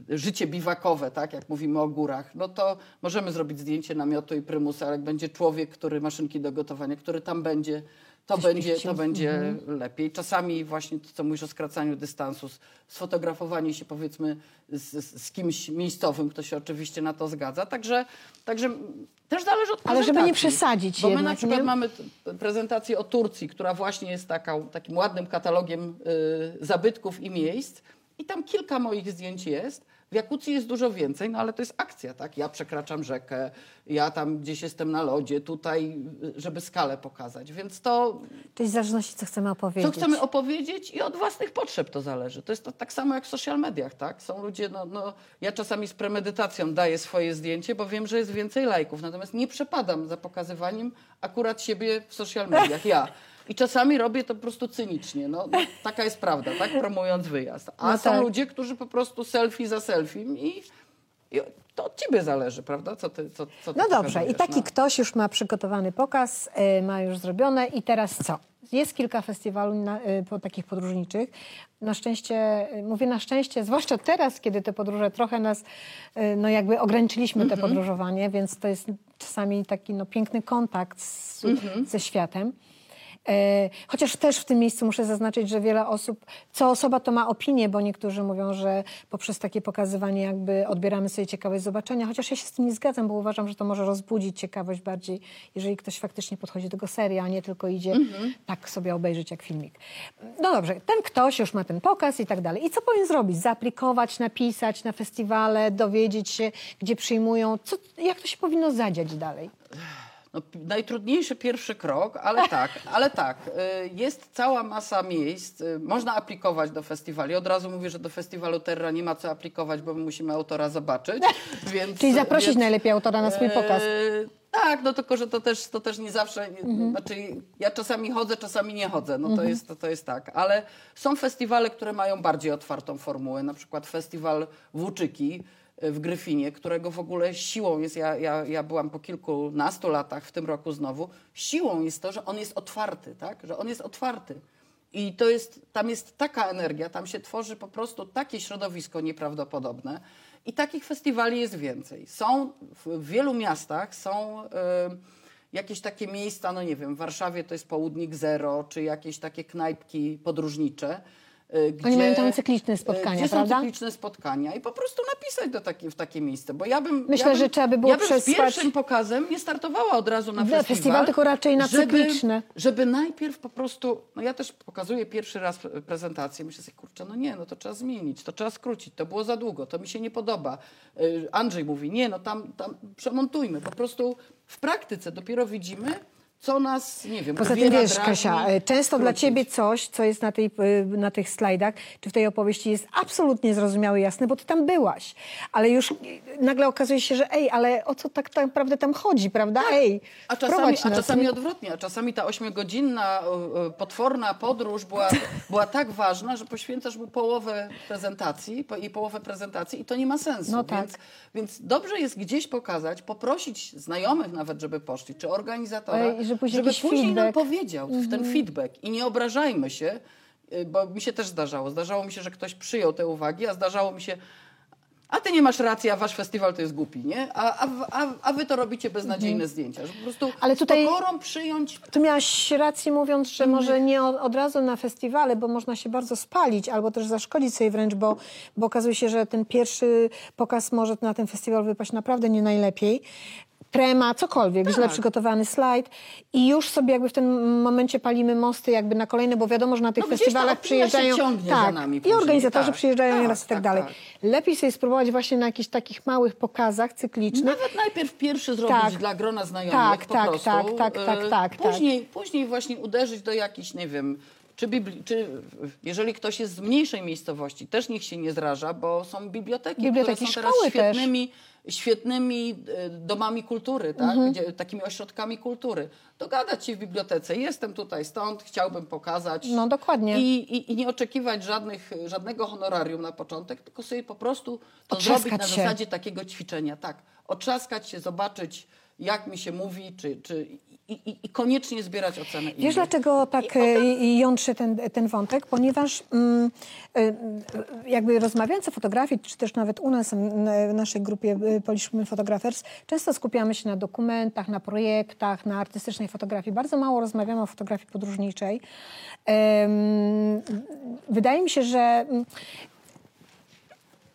życie biwakowe, tak, jak mówimy o górach, no to możemy zrobić zdjęcie namiotu i prymusa, ale jak będzie człowiek, który maszynki do gotowania, który tam będzie, to będzie, to będzie lepiej. Czasami właśnie to, co mówisz o skracaniu dystansu, sfotografowanie się powiedzmy z, z, kimś miejscowym, kto się oczywiście na to zgadza. Także, także też zależy od Ale żeby nie przesadzić Bo my jednak, na przykład nie? mamy prezentację o Turcji, która właśnie jest taką, takim ładnym katalogiem y, zabytków i miejsc. I tam kilka moich zdjęć jest. W Jakucji jest dużo więcej, no ale to jest akcja, tak? Ja przekraczam rzekę, ja tam gdzieś jestem na lodzie, tutaj, żeby skalę pokazać. Więc to, Czyli w zależności, co chcemy opowiedzieć. co chcemy opowiedzieć i od własnych potrzeb to zależy. To jest to, tak samo jak w social mediach, tak? Są ludzie, no, no, ja czasami z premedytacją daję swoje zdjęcie, bo wiem, że jest więcej lajków, natomiast nie przepadam za pokazywaniem akurat siebie w social mediach, ja. I czasami robię to po prostu cynicznie, no, no taka jest prawda, tak? Promując wyjazd. A No są tak. ludzie, którzy po prostu selfie za selfie i, i to od ciebie zależy, prawda? Co ty, co, co ty No dobrze, i taki no. ktoś już ma przygotowany pokaz, y, ma już zrobione i teraz co? Jest kilka festiwali na, y, po, takich podróżniczych. Na szczęście, y, mówię na szczęście, zwłaszcza teraz, kiedy te podróże trochę nas, y, no jakby ograniczyliśmy Mhm. te podróżowanie, więc to jest czasami taki no, piękny kontakt z, Mhm. ze światem. E, Chociaż też w tym miejscu muszę zaznaczyć, że wiele osób, co osoba to ma opinię, bo niektórzy mówią, że poprzez takie pokazywanie jakby odbieramy sobie ciekawość zobaczenia, chociaż ja się z tym nie zgadzam, bo uważam, że to może rozbudzić ciekawość bardziej, jeżeli ktoś faktycznie podchodzi do tego serii, a nie tylko idzie tak sobie obejrzeć jak filmik. No dobrze, ten ktoś już ma ten pokaz i tak dalej. I co powinien zrobić? Zaaplikować, napisać na festiwale, dowiedzieć się, gdzie przyjmują, co, jak to się powinno zadziać dalej? No, najtrudniejszy pierwszy krok, ale tak, ale tak. y, Jest cała masa miejsc. y, Można aplikować do festiwali. Od razu mówię, że do festiwalu Terra nie ma co aplikować, bo my musimy autora zobaczyć. Więc, Czyli zaprosić więc, najlepiej autora na swój pokaz. e, Tak, no tylko, że to też, to też nie zawsze, Mhm. znaczy ja czasami chodzę, czasami nie chodzę, no to, jest, to, to jest tak, ale są festiwale, które mają bardziej otwartą formułę, na przykład festiwal Włóczyki w Gryfinie, którego w ogóle siłą jest, ja, ja, ja byłam po kilkunastu latach, w tym roku znowu, siłą jest to, że on jest otwarty, tak, że on jest otwarty. I to jest, tam jest taka energia, tam się tworzy po prostu takie środowisko nieprawdopodobne. I takich festiwali jest więcej. Są w, w wielu miastach, są y, jakieś takie miejsca, no nie wiem, w Warszawie to jest Południk Zero, czy jakieś takie knajpki podróżnicze. Y, Gdzie, mają tam cykliczne y, spotkania, gdzie prawda? są cykliczne spotkania i po prostu napisać do takie, w takie miejsce, bo ja bym... Myślę, ja bym, że trzeba by było ja bym przesłać- z pierwszym pokazem nie startowała od razu na festiwal. festiwal, tylko raczej na żeby, cykliczne. Żeby najpierw po prostu, no ja też pokazuję pierwszy raz pre- prezentację, myślę sobie, kurczę, no nie, no to trzeba zmienić, to trzeba skrócić, to było za długo, to mi się nie podoba. Y, Andrzej mówi, nie, no tam, tam przemontujmy, po prostu w praktyce dopiero widzimy, co nas, nie wiem, Poza tym wiesz, Kasia, e, często dla ciebie coś, co jest na, tej, e, na tych slajdach, czy w tej opowieści jest absolutnie zrozumiałe i jasne, bo ty tam byłaś. Ale już nagle okazuje się, że ej, ale o co tak naprawdę tam chodzi, prawda? Ej, A czasami, a czasami odwrotnie, a czasami ta ośmiogodzinna, potworna podróż była, była tak ważna, że poświęcasz mu połowę prezentacji i połowę prezentacji i to nie ma sensu. No tak. więc, więc dobrze jest gdzieś pokazać, poprosić znajomych nawet, żeby poszli, czy organizatora, Ej, żeby później żeby później nam feedback. Mhm. powiedział w ten feedback i nie obrażajmy się, y, bo mi się też zdarzało. Zdarzało mi się, że ktoś przyjął te uwagi, a zdarzało mi się, a ty nie masz racji, a wasz festiwal to jest głupi, nie? A, a, a, a wy to robicie beznadziejne zdjęcia. Że po prostu Mhm. Ale tutaj- z pokorą przyjąć Tu miałaś rację mówiąc, że Mhm. może nie od, od razu na festiwale, bo można się bardzo spalić albo też zaszkodzić sobie wręcz, bo, bo okazuje się, że ten pierwszy pokaz może na ten festiwal wypaść naprawdę nie najlepiej. Trema, cokolwiek, źle Tak. przygotowany slajd i już sobie jakby w tym momencie palimy mosty jakby na kolejne, bo wiadomo, że na tych No festiwalach przyjeżdżają tak, nami i później. organizatorzy Tak, przyjeżdżają tak, nieraz i tak, tak, dalej. tak. Lepiej sobie spróbować właśnie na jakichś takich małych pokazach cyklicznych. Nawet najpierw pierwszy zrobić Tak. dla grona znajomych Tak, po tak, prostu. tak, tak, tak, E, tak, tak. Później, później właśnie uderzyć do jakichś, nie wiem, czy, bibli- czy jeżeli ktoś jest z mniejszej miejscowości, też niech się nie zraża, bo są biblioteki, Biblioteki, które są teraz szkoły też. Świetnymi, e, domami kultury, tak? Mhm. Gdzie, takimi ośrodkami kultury. Dogadać się w bibliotece, jestem tutaj stąd, chciałbym pokazać. No, dokładnie. I, i, i nie oczekiwać żadnych, żadnego honorarium na początek, tylko sobie po prostu to Otrzaskać zrobić na się. zasadzie takiego ćwiczenia. Tak, otrzaskać się, zobaczyć, jak mi się mówi, czy, czy i, i, i koniecznie zbierać ocenę Wiesz, innych. dlaczego tak I e, i jątrzy ten, ten wątek? Ponieważ mm, e, jakby rozmawiając o fotografii, czy też nawet u nas w naszej grupie e, Polish Women Photographers, często skupiamy się na dokumentach, na projektach, na artystycznej fotografii. Bardzo mało rozmawiamy o fotografii podróżniczej. Wydaje mi się, że mm,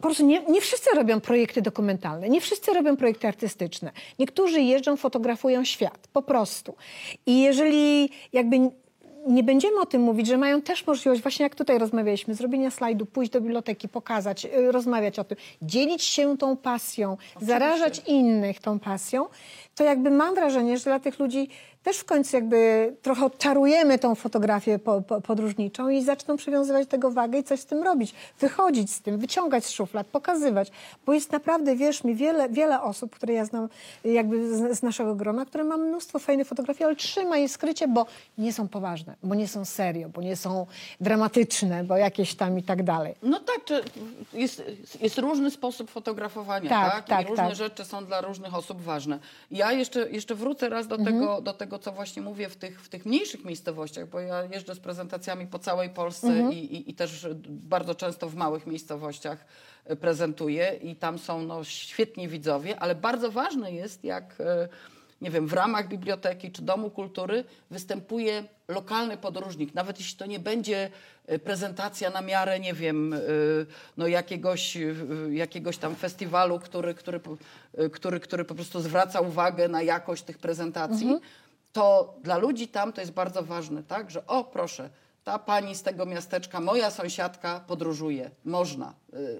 po prostu nie, nie wszyscy robią projekty dokumentalne, nie wszyscy robią projekty artystyczne. Niektórzy jeżdżą, fotografują świat, po prostu. I jeżeli jakby nie będziemy o tym mówić, że mają też możliwość, właśnie jak tutaj rozmawialiśmy, zrobienia slajdu, pójść do biblioteki, pokazać, y, rozmawiać o tym, dzielić się tą pasją, zarażać innych tą pasją, to jakby mam wrażenie, że dla tych ludzi też w końcu jakby trochę odczarujemy tą fotografię po, po, podróżniczą i zaczną przywiązywać do tego wagę i coś z tym robić. Wychodzić z tym, wyciągać z szuflad, pokazywać. Bo jest naprawdę, wierz mi, wiele, wiele osób, które ja znam jakby z, z naszego grona, które ma mnóstwo fajnych fotografii, ale trzyma je skrycie, bo nie są poważne, bo nie są serio, bo nie są dramatyczne, bo jakieś tam i tak dalej. No tak, jest, jest różny sposób fotografowania, Tak, tak? tak, różne tak. rzeczy są dla różnych osób ważne. Ja jeszcze, jeszcze wrócę raz do, Mhm. tego, do tego, co właśnie mówię w tych, w tych mniejszych miejscowościach, bo ja jeżdżę z prezentacjami po całej Polsce Mhm. i, i, i też bardzo często w małych miejscowościach e, prezentuję i tam są no, świetni widzowie, ale bardzo ważne jest, jak e, nie wiem, w ramach biblioteki czy domu kultury występuje lokalny podróżnik. Nawet jeśli to nie będzie e, prezentacja na miarę, nie wiem, no jakiegoś, jakiegoś tam festiwalu, który, który, który, który po prostu zwraca uwagę na jakość tych prezentacji, to dla ludzi tam to jest bardzo ważne, tak? Że o, proszę, ta pani z tego miasteczka, moja sąsiadka podróżuje. Można. y,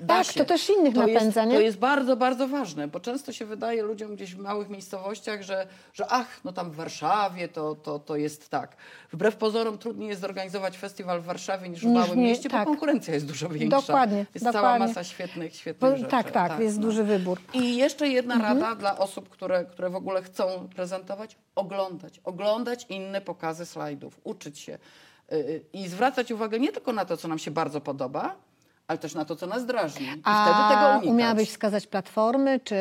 Da Tak, się. to też innych to napędza, jest, nie? To jest bardzo, bardzo ważne, bo często się wydaje ludziom gdzieś w małych miejscowościach, że, że ach, no tam w Warszawie to, to, to jest tak. Wbrew pozorom trudniej jest zorganizować festiwal w Warszawie niż w Niż małym nie- mieście, tak. bo konkurencja jest dużo większa. Dokładnie, Jest cała dokładnie. masa świetnych, świetnych Bo, rzeczy. tak, tak, jest no. duży wybór. I jeszcze jedna Mhm. rada dla osób, które, które w ogóle chcą prezentować. Oglądać. Oglądać inne pokazy slajdów. Uczyć się. Yy, I zwracać uwagę nie tylko na to, co nam się bardzo podoba, ale też na to, co nas drażni. I wtedy tego A unikać. umiałabyś wskazać platformy, czy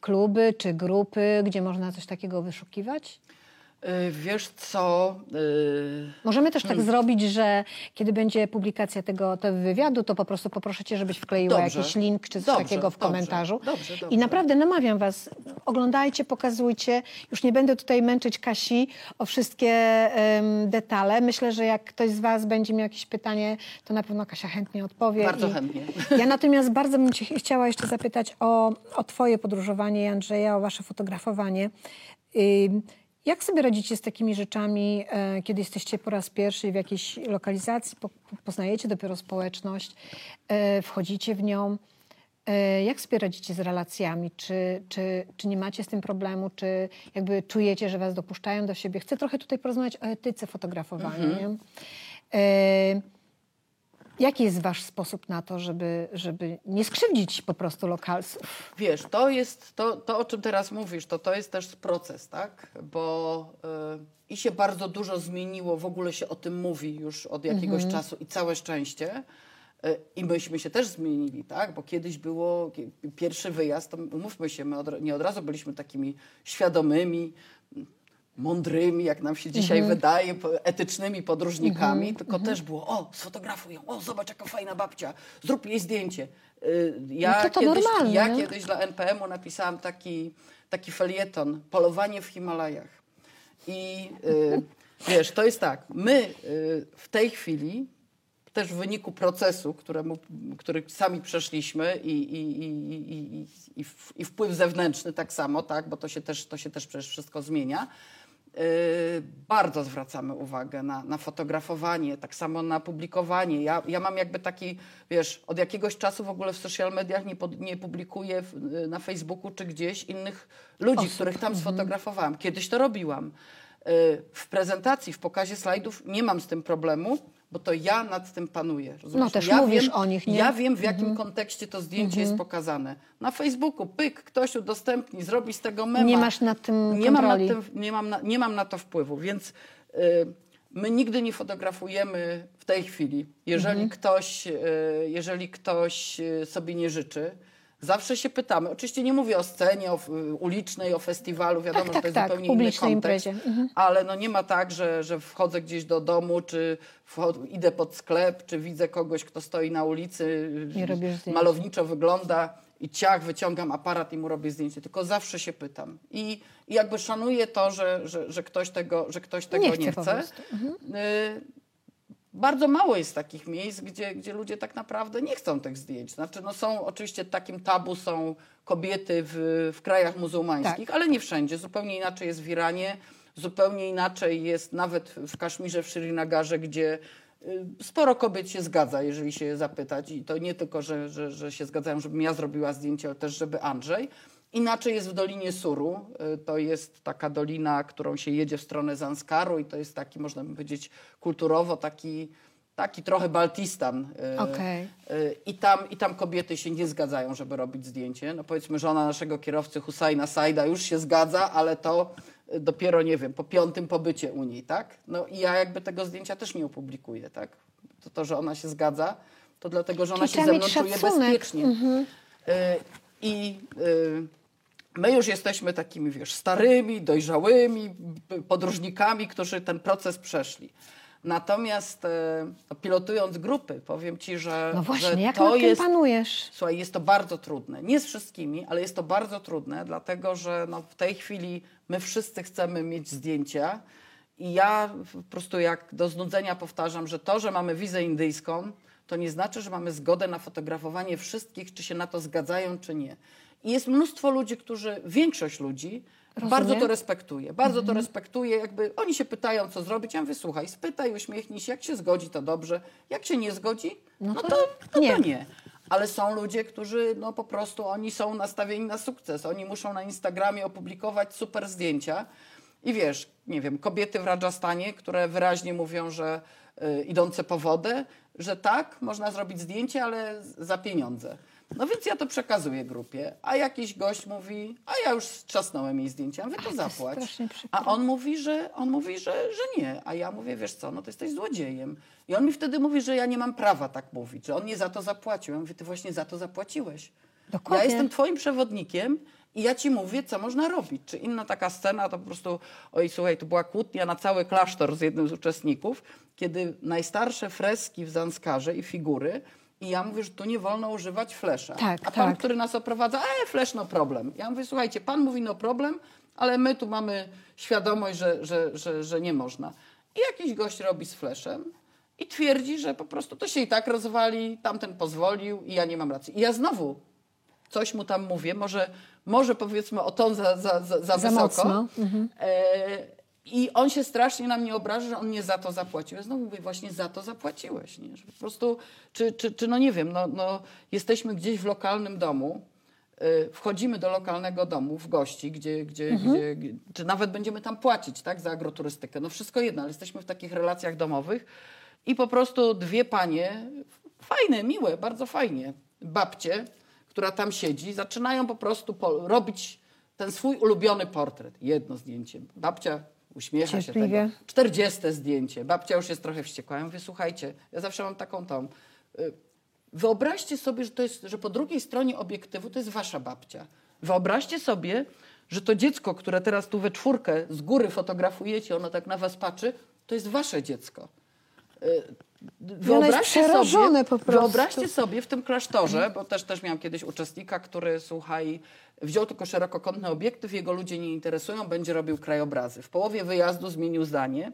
kluby, czy grupy, gdzie można coś takiego wyszukiwać? Yy, Wiesz co? Yy, Możemy też Hmm. tak zrobić, że kiedy będzie publikacja tego, tego wywiadu, to po prostu poproszę cię, żebyś wkleiła Dobrze. jakiś link czy coś Dobrze, takiego w komentarzu. dobrze. I naprawdę namawiam was, oglądajcie, pokazujcie. Już nie będę tutaj męczyć Kasi o wszystkie em, detale. Myślę, że jak ktoś z was będzie miał jakieś pytanie, to na pewno Kasia chętnie odpowie. Bardzo chętnie. Ja natomiast bardzo bym cię ch- chciała jeszcze zapytać o, o twoje podróżowanie, Andrzeja, o wasze fotografowanie. Jak sobie radzicie z takimi rzeczami, e, kiedy jesteście po raz pierwszy w jakiejś lokalizacji, po, po- poznajecie dopiero społeczność, e, wchodzicie w nią? E, Jak sobie radzicie z relacjami? Czy, czy, czy nie macie z tym problemu? Czy jakby czujecie, że was dopuszczają do siebie? Chcę trochę tutaj porozmawiać o etyce fotografowania. Nie? Jaki jest wasz sposób na to, żeby, żeby nie skrzywdzić po prostu lokalsów? Wiesz, to jest to, to, o czym teraz mówisz, to to jest też proces, tak? Bo y, i się bardzo dużo zmieniło, w ogóle się o tym mówi już od jakiegoś Mhm. czasu i całe szczęście. Y, I myśmy się też zmienili, tak? Bo kiedyś było pierwszy wyjazd, to mówmy się, my od, nie od razu byliśmy takimi świadomymi, mądrymi, jak nam się dzisiaj Mhm. wydaje, po- etycznymi podróżnikami, tylko też było, o, sfotografują, o, zobacz jaka fajna babcia, zrób jej zdjęcie. Y, Ja, No to kiedyś, normalne, ja kiedyś dla NPM-u napisałam taki, taki felieton, polowanie w Himalajach. I y, wiesz, to jest tak, my y, w tej chwili, też w wyniku procesu, któremu, który sami przeszliśmy i, i, i, i, i, wpływ zewnętrzny tak samo, tak, bo to się też, to się też przecież wszystko zmienia, bardzo zwracamy uwagę na, na fotografowanie, tak samo na publikowanie. Ja, ja mam jakby taki, wiesz, od jakiegoś czasu w ogóle w social mediach nie, pod, nie publikuję w, na Facebooku czy gdzieś innych ludzi, których tam sfotografowałam. Kiedyś to robiłam. Y, W prezentacji, w pokazie slajdów nie mam z tym problemu, bo to ja nad tym panuję. rozumiesz? No, też ja mówisz wiem, o nich, nie? Ja wiem, w jakim kontekście to zdjęcie jest pokazane. Na Facebooku, pyk, ktoś udostępni, zrobi z tego mema. Nie masz nad tym nie mam, nad kontroli. tym, nie, mam na, nie mam na to wpływu, więc y, my nigdy nie fotografujemy w tej chwili. Jeżeli Mhm. ktoś, y, jeżeli ktoś y, sobie nie życzy, Zawsze się pytamy. Oczywiście nie mówię o scenie, o f- ulicznej, o festiwalu, wiadomo, Tak, że tak, to jest tak, zupełnie inny kontekst. Mhm. Ale no nie ma tak, że, że wchodzę gdzieś do domu, czy idę pod sklep, czy widzę kogoś, kto stoi na ulicy, malowniczo wygląda i ciach, wyciągam aparat i mu robię zdjęcie. Tylko zawsze się pytam. I, i jakby szanuję to, że, że, że ktoś tego, że ktoś tego Nie nie chce. Mhm. Y, bardzo mało jest takich miejsc, gdzie, gdzie ludzie tak naprawdę nie chcą tych zdjęć. Znaczy, no są oczywiście takim tabu są kobiety w, w krajach muzułmańskich, ale nie wszędzie. Zupełnie inaczej jest w Iranie, zupełnie inaczej jest nawet w Kaszmirze, w Srinagarze, gdzie y, sporo kobiet się zgadza, jeżeli się je zapytać. I to nie tylko, że, że, że się zgadzają, żebym ja zrobiła zdjęcie, ale też, żeby Andrzej. Inaczej jest w Dolinie Suru. Y, To jest taka dolina, którą się jedzie w stronę Zanskaru i to jest taki, można by powiedzieć, kulturowo taki, taki trochę Baltistan. Y, Okej. y, I tam, I tam kobiety się nie zgadzają, żeby robić zdjęcie. No powiedzmy, żona naszego kierowcy Husajna Sajda już się zgadza, ale to y, dopiero, nie wiem, po piątym pobycie u niej, tak? No i ja jakby tego zdjęcia też nie opublikuję, tak? To, to że ona się zgadza, to dlatego, że ona Czyli się ze mną czuje bezpiecznie. Y, I y, my już jesteśmy takimi, wiesz, starymi, dojrzałymi podróżnikami, którzy ten proces przeszli. Natomiast no, pilotując grupy, powiem ci, że, No że właśnie, jak to nad jest panujesz? Słuchaj, jest to bardzo trudne. Nie z wszystkimi, ale jest to bardzo trudne, dlatego że no, w tej chwili my wszyscy chcemy mieć zdjęcia i ja po prostu jak do znudzenia powtarzam, że to, że mamy wizę indyjską, to nie znaczy, że mamy zgodę na fotografowanie wszystkich, czy się na to zgadzają, czy nie. I jest mnóstwo ludzi, którzy, większość ludzi bardzo to respektuje. Bardzo Mhm. to respektuje. Jakby oni się pytają, co zrobić. Ja mówię, słuchaj, spytaj, uśmiechnij się. Jak się zgodzi, to dobrze. Jak się nie zgodzi, no, to to, to, nie. to nie. Ale są ludzie, którzy no po prostu oni są nastawieni na sukces. Oni muszą na Instagramie opublikować super zdjęcia. I wiesz, nie wiem, kobiety w Rajasthanie, które wyraźnie mówią, że y, idące po wodę, że tak, można zrobić zdjęcie, ale za pieniądze. No więc ja to przekazuję grupie, a jakiś gość mówi, a ja już trzasnąłem jej zdjęcia, mówię, to zapłać. A on mówi, że on mówi, że, że nie. A ja mówię, wiesz co, no to jesteś złodziejem. I on mi wtedy mówi, że ja nie mam prawa tak mówić, że on nie za to zapłacił. Ja mówię, ty właśnie za to zapłaciłeś. Dokładnie. Ja jestem twoim przewodnikiem i ja ci mówię, co można robić. Czy inna taka scena, to po prostu, oj słuchaj, to była kłótnia na cały klasztor z jednym z uczestników, kiedy najstarsze freski w Zanskarze i figury i ja mówię, że tu nie wolno używać flesza. Tak, A pan, tak. który nas oprowadza, e, flesz no problem. Ja mówię, słuchajcie, pan mówi no problem, ale my tu mamy świadomość, że, że, że, że nie można. I jakiś gość robi z fleszem i twierdzi, że po prostu to się i tak rozwali, tamten pozwolił i ja nie mam racji. I ja znowu coś mu tam mówię, może, może powiedzmy o ton za, za, za, za, Za wysoko. Mhm. E, I on się strasznie na mnie obraża, że on nie za to zapłacił. Ja znowu mówię, właśnie za to zapłaciłeś. Nie? Że po prostu, czy, czy, czy no nie wiem, no, no, jesteśmy gdzieś w lokalnym domu, y, wchodzimy do lokalnego domu w gości, gdzie, gdzie, gdzie, gdzie, czy nawet będziemy tam płacić tak, za agroturystykę. No wszystko jedno, ale jesteśmy w takich relacjach domowych i po prostu dwie panie, fajne, miłe, bardzo fajnie, babcie, która tam siedzi, zaczynają po prostu po, robić ten swój ulubiony portret. Jedno zdjęcie. Babcia uśmiecha się tego. Czterdzieste zdjęcie. Babcia już jest trochę wściekła. Ja mówię, słuchajcie, ja zawsze mam taką tą... y, Wyobraźcie sobie, że, to jest, że po drugiej stronie obiektywu to jest wasza babcia. Wyobraźcie sobie, że to dziecko, które teraz tu we czwórkę z góry fotografujecie, ono tak na was patrzy, to jest wasze dziecko. Wyobraźcie sobie, po prostu. wyobraźcie sobie w tym klasztorze, bo też, też miałam kiedyś uczestnika, który, słuchaj, wziął tylko szerokokątny obiektyw, jego ludzie nie interesują, będzie robił krajobrazy. W połowie wyjazdu zmienił zdanie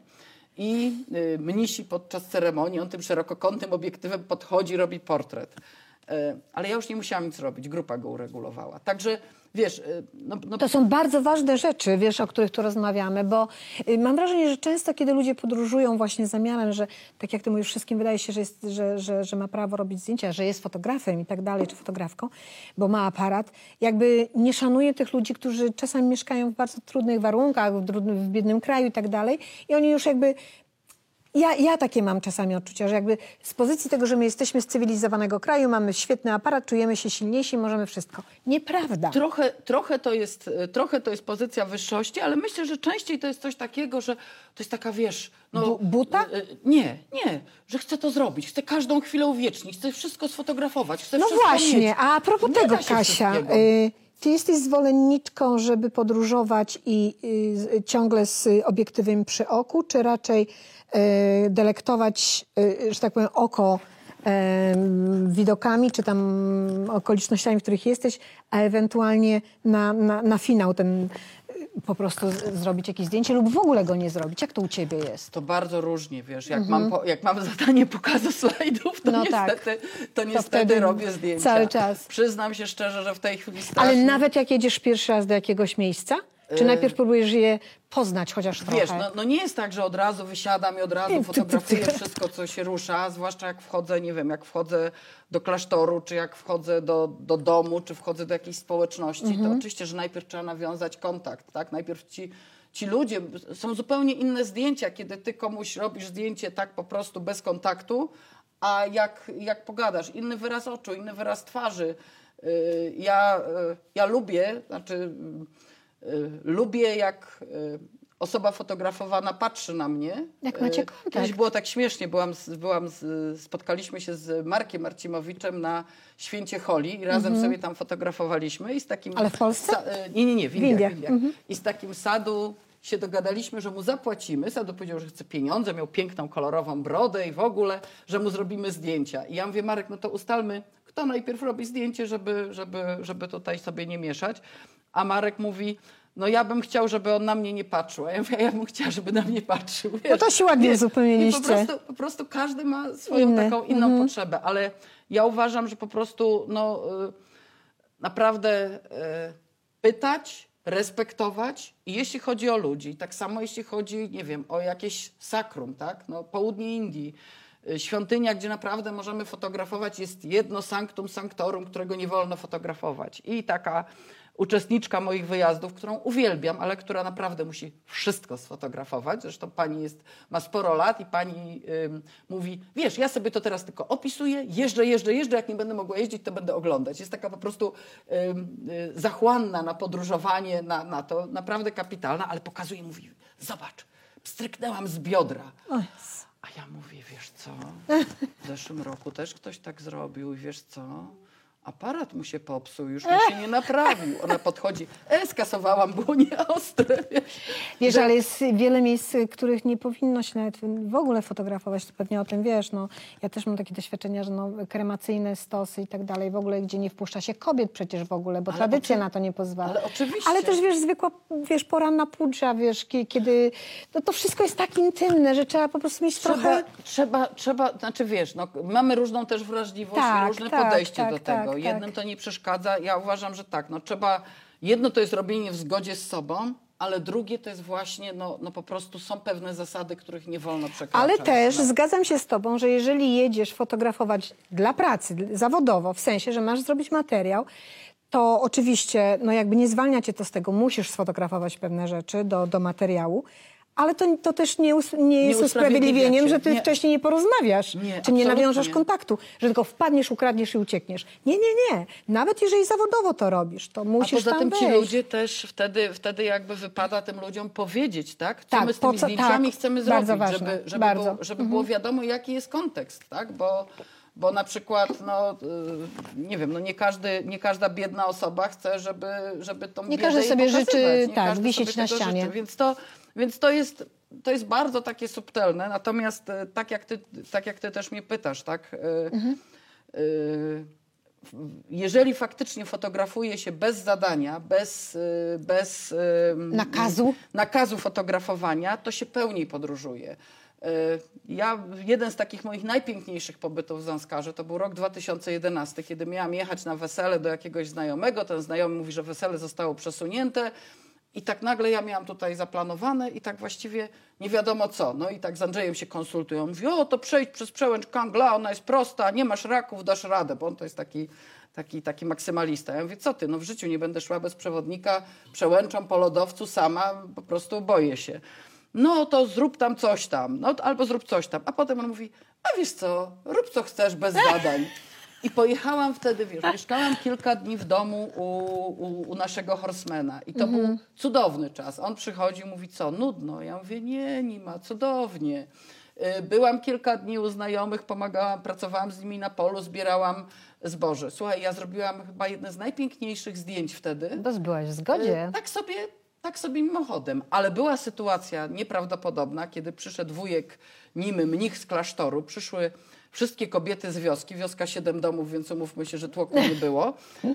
i y, mnisi podczas ceremonii, on tym szerokokątnym obiektywem podchodzi, robi portret. Y, ale ja już nie musiałam nic robić, grupa go uregulowała. Także, wiesz, y, no, no To są bardzo ważne rzeczy, wiesz, o których tu rozmawiamy, bo y, mam wrażenie, że często, kiedy ludzie podróżują właśnie zamiarem, że tak jak ty mówisz, wszystkim wydaje się, że, jest, że, że, że ma prawo robić zdjęcia, że jest fotografem i tak dalej, czy fotografką, bo ma aparat, jakby nie szanuje tych ludzi, którzy czasami mieszkają w bardzo trudnych warunkach, w, w biednym kraju i tak dalej i oni już jakby Ja, ja takie mam czasami odczucia, że jakby z pozycji tego, że my jesteśmy z cywilizowanego kraju, mamy świetny aparat, czujemy się silniejsi, możemy wszystko. Nieprawda. Trochę, trochę, to jest, e, trochę to jest pozycja wyższości, ale myślę, że częściej to jest coś takiego, że to jest taka, wiesz... No, Bu- buta? e, Nie, nie, że chcę to zrobić, chcę każdą chwilę uwiecznić, chcę wszystko sfotografować, chcę No wszystko właśnie, mieć. a propos Nie tego, Kasia, y, ty jesteś zwolenniczką, żeby podróżować i y, ciągle z obiektywem przy oku, czy raczej delektować, y, że tak powiem, oko widokami, czy tam okolicznościami, w których jesteś, a ewentualnie na, na, na finał ten y, po prostu zrobić jakieś zdjęcie lub w ogóle go nie zrobić. Jak to u ciebie jest? To bardzo różnie, wiesz, jak, mam, po, jak mam zadanie pokazu slajdów, to No tak. niestety, to niestety wtedy robię zdjęcia. cały czas. Przyznam się szczerze, że w tej chwili Ale strasznie... nawet jak jedziesz pierwszy raz do jakiegoś miejsca? Czy najpierw próbujesz je poznać chociaż trochę? Wiesz, no, no nie jest tak, że od razu wysiadam i od razu fotografuję wszystko, co się rusza, zwłaszcza jak wchodzę, nie wiem, jak wchodzę do klasztoru, czy jak wchodzę do, do domu, czy wchodzę do jakiejś społeczności, Mhm. to oczywiście, że najpierw trzeba nawiązać kontakt, tak? Najpierw ci, ci ludzie, są zupełnie inne zdjęcia, kiedy ty komuś robisz zdjęcie tak po prostu bez kontaktu, a jak, jak pogadasz, inny wyraz oczu, inny wyraz twarzy. Yy, Ja, yy, ja lubię, znaczy y, lubię jak y, osoba fotografowana patrzy na mnie. Jak macie Y, kontakt. Kiedyś było tak śmiesznie, byłam, byłam spotkaliśmy się z Markiem Marcimowiczem na Święcie Holi i razem sobie tam fotografowaliśmy i z takim... Mhm. Ale w Polsce? Y, nie, nie, nie, w. Indiach. W Indiach. Mhm. I z takim sadu się dogadaliśmy, że mu zapłacimy. Sadu powiedział, że chce pieniądze, miał piękną, kolorową brodę i w ogóle, że mu zrobimy zdjęcia. I ja mówię, Marek, no to ustalmy, kto najpierw robi zdjęcie, żeby, żeby, żeby tutaj sobie nie mieszać. A Marek mówi, no ja bym chciał, żeby on na mnie nie patrzył. A ja mówię, ja bym chciała, żeby na mnie patrzył. No to się ładnie Nie, uzupełniliście. Po prostu, po prostu każdy ma swoją Inny. taką inną potrzebę, ale ja uważam, że po prostu no, y, naprawdę y, pytać, respektować i jeśli chodzi o ludzi, tak samo jeśli chodzi, nie wiem, o jakieś sakrum, tak? No, południe Indii, y, świątynia, gdzie naprawdę możemy fotografować, jest jedno sanctum sanctorum, którego nie wolno fotografować. I taka uczestniczka moich wyjazdów, którą uwielbiam, ale która naprawdę musi wszystko sfotografować. Zresztą pani jest, ma sporo lat i pani ym, mówi, wiesz, ja sobie to teraz tylko opisuję, jeżdżę, jeżdżę, jeżdżę, jak nie będę mogła jeździć, to będę oglądać. Jest taka po prostu ym, y, zachłanna na podróżowanie, na, na to, naprawdę kapitalna, ale pokazuje, mówi, zobacz, pstryknęłam z biodra. A ja mówię, wiesz co, w zeszłym roku też ktoś tak zrobił i wiesz co, aparat mu się popsuł, już mu się nie naprawił. Ona podchodzi, e, skasowałam, było nieostre. Wiesz. Wiesz, ale jest wiele miejsc, których nie powinno się nawet w ogóle fotografować. To pewnie o tym wiesz. No, ja też mam takie doświadczenia, że no, kremacyjne stosy i tak dalej, w ogóle gdzie nie wpuszcza się kobiet przecież w ogóle, bo Ale tradycja oczy- na to nie pozwala. ale oczywiście. Ale też wiesz, zwykła, wiesz, poranna pudża, wiesz, kie- kiedy... No, to wszystko jest tak intymne, że trzeba po prostu mieć Trzeba, trochę... trzeba, trzeba, znaczy wiesz, no, mamy różną też wrażliwość Tak, i różne tak, podejście tak, do tak, tego. Tak. Jednym to nie przeszkadza. Ja uważam, że tak, no trzeba, jedno to jest robienie w zgodzie z sobą, ale drugie to jest właśnie, no, no po prostu są pewne zasady, których nie wolno przekraczać. Ale też no. zgadzam się z tobą, że jeżeli jedziesz fotografować dla pracy, zawodowo, w sensie, że masz zrobić materiał, to oczywiście, no jakby nie zwalnia cię to z tego, musisz sfotografować pewne rzeczy do, do materiału, ale to, to też nie, us, nie jest usprawiedliwia usprawiedliwieniem, że ty Nie. wcześniej nie porozmawiasz, Nie, czy nie nawiążesz kontaktu, że tylko wpadniesz, ukradniesz i uciekniesz. Nie, nie, nie. Nawet jeżeli zawodowo to robisz, to A musisz poza tam tym ci wejść. ludzie też wtedy, wtedy jakby wypada tym ludziom powiedzieć, tak? Co Tak, my z tymi co- zdjęciami tak, chcemy zrobić, ważne, żeby, żeby, bardzo. Mhm. Było, żeby było wiadomo, jaki jest kontekst, tak? Bo, bo na przykład, no, y, nie wiem, no nie, każdy, nie każda biedna osoba chce, żeby, żeby tą Nie każdy sobie życzy. Nie tak, każdy wisieć sobie na ścianie. Życzy. Więc to, więc to jest... To jest bardzo takie subtelne, natomiast e, tak jak ty, tak jak ty też mnie pytasz, tak? e, Mhm. e, jeżeli faktycznie fotografuje się bez zadania, bez, bez Nakazu? nakazu fotografowania, to się pełniej podróżuje. Ja, jeden z takich moich najpiękniejszych pobytów w Zanskarze to był rok 2011, kiedy miałam jechać na wesele do jakiegoś znajomego. Ten znajomy mówi, że wesele zostało przesunięte. I tak nagle ja miałam tutaj zaplanowane i tak właściwie nie wiadomo co. No i tak z Andrzejem się konsultują. Mówi, o to przejdź przez przełęcz Kangla, ona jest prosta, nie masz raków, dasz radę, bo on to jest taki, taki, taki maksymalista. Ja mówię, co ty, no w życiu nie będę szła bez przewodnika przełęczą po lodowcu sama, po prostu boję się. no to zrób tam coś tam, no albo zrób coś tam. A potem on mówi, a wiesz co, rób co chcesz bez zadań. I pojechałam wtedy, wiesz, mieszkałam kilka dni w domu u, u, u naszego horsemana i to był cudowny czas. On przychodzi, mówi, co, nudno? Ja mówię, nie, nie ma, cudownie. Y, Byłam kilka dni u znajomych, pomagałam, pracowałam z nimi na polu, zbierałam zboże. Słuchaj, ja zrobiłam chyba jedne z najpiękniejszych zdjęć wtedy. Bo byłaś w zgodzie. E, Tak sobie, tak sobie mimochodem. Ale była sytuacja nieprawdopodobna, kiedy przyszedł wujek Nimy, mnich z klasztoru. Przyszły wszystkie kobiety z wioski. Wioska siedem domów, więc umówmy się, że tłoku nie było. E,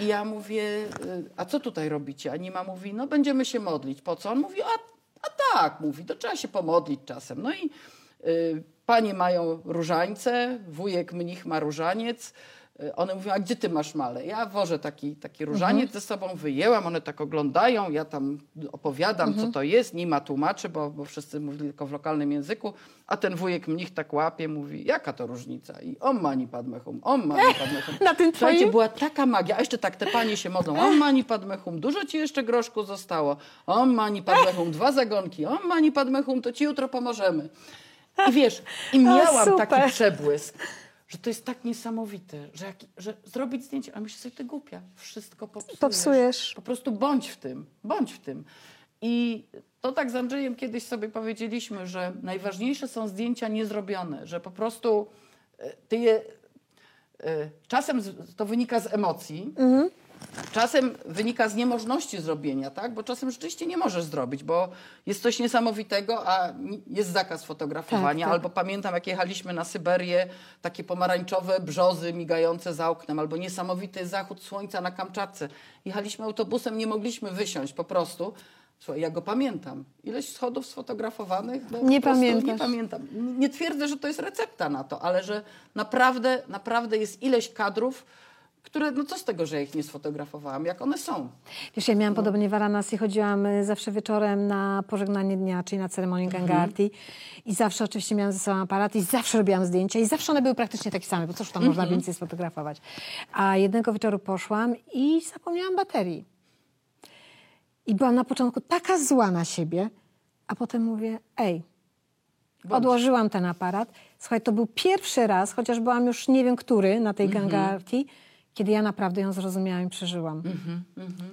I ja mówię, e, a co tutaj robicie? A Nima mówi, no będziemy się modlić. Po co? On mówi, a, a tak, mówi, to trzeba się pomodlić czasem. No i y, panie mają różańce, wujek mnich ma różaniec. Y, One mówią, a gdzie ty masz male? Ja wożę taki, taki różaniec ze sobą, wyjęłam, one tak oglądają, ja tam opowiadam, co to jest, nie ma tłumaczy, bo, bo wszyscy mówili tylko w lokalnym języku, a ten wujek mnich tak łapie, mówi, jaka to różnica? I om mani padme hum, om mani padme hum. Na tym Słuchajcie, twoim? była taka magia, a jeszcze tak te panie się modlą, om mani padme hum, dużo ci jeszcze groszku zostało, om mani padme hum, dwa zagonki, om mani padme hum, to ci jutro pomożemy. I wiesz, i miałam super. taki przebłysk, że to jest tak niesamowite, że, jak, że zrobić zdjęcie, a myślę sobie, ty głupia, wszystko popsujesz. Popsujesz. Po prostu bądź w tym, bądź w tym. I to tak z Andrzejem kiedyś sobie powiedzieliśmy, że najważniejsze są zdjęcia niezrobione, że po prostu e, ty je... e, Czasem to wynika z emocji, Czasem wynika z niemożności zrobienia, tak? Bo czasem rzeczywiście nie możesz zrobić, bo jest coś niesamowitego, a jest zakaz fotografowania. Tak, tak. Albo pamiętam, jak jechaliśmy na Syberię, takie pomarańczowe brzozy migające za oknem, albo niesamowity zachód słońca na Kamczatce. Jechaliśmy autobusem, nie mogliśmy wysiąść po prostu. Słuchaj, ja go pamiętam. Ileś schodów sfotografowanych? No, Nie prostu Nie pamiętam. Nie twierdzę, że to jest recepta na to, ale że naprawdę, naprawdę jest ileś kadrów, które, no co z tego, że ich nie sfotografowałam, jak one są. Wiesz, ja miałam podobnie w Varanasi, chodziłam y, zawsze wieczorem na pożegnanie dnia, czyli na ceremonię Gangarti i zawsze oczywiście miałam ze sobą aparat i zawsze robiłam zdjęcia. I zawsze one były praktycznie takie same, bo cóż tam można więcej sfotografować. A jednego wieczoru poszłam i zapomniałam baterii. I byłam na początku taka zła na siebie, a potem mówię, ej, odłożyłam ten aparat. Słuchaj, to był pierwszy raz, chociaż byłam już nie wiem który na tej Gangarti, kiedy ja naprawdę ją zrozumiałam i przeżyłam.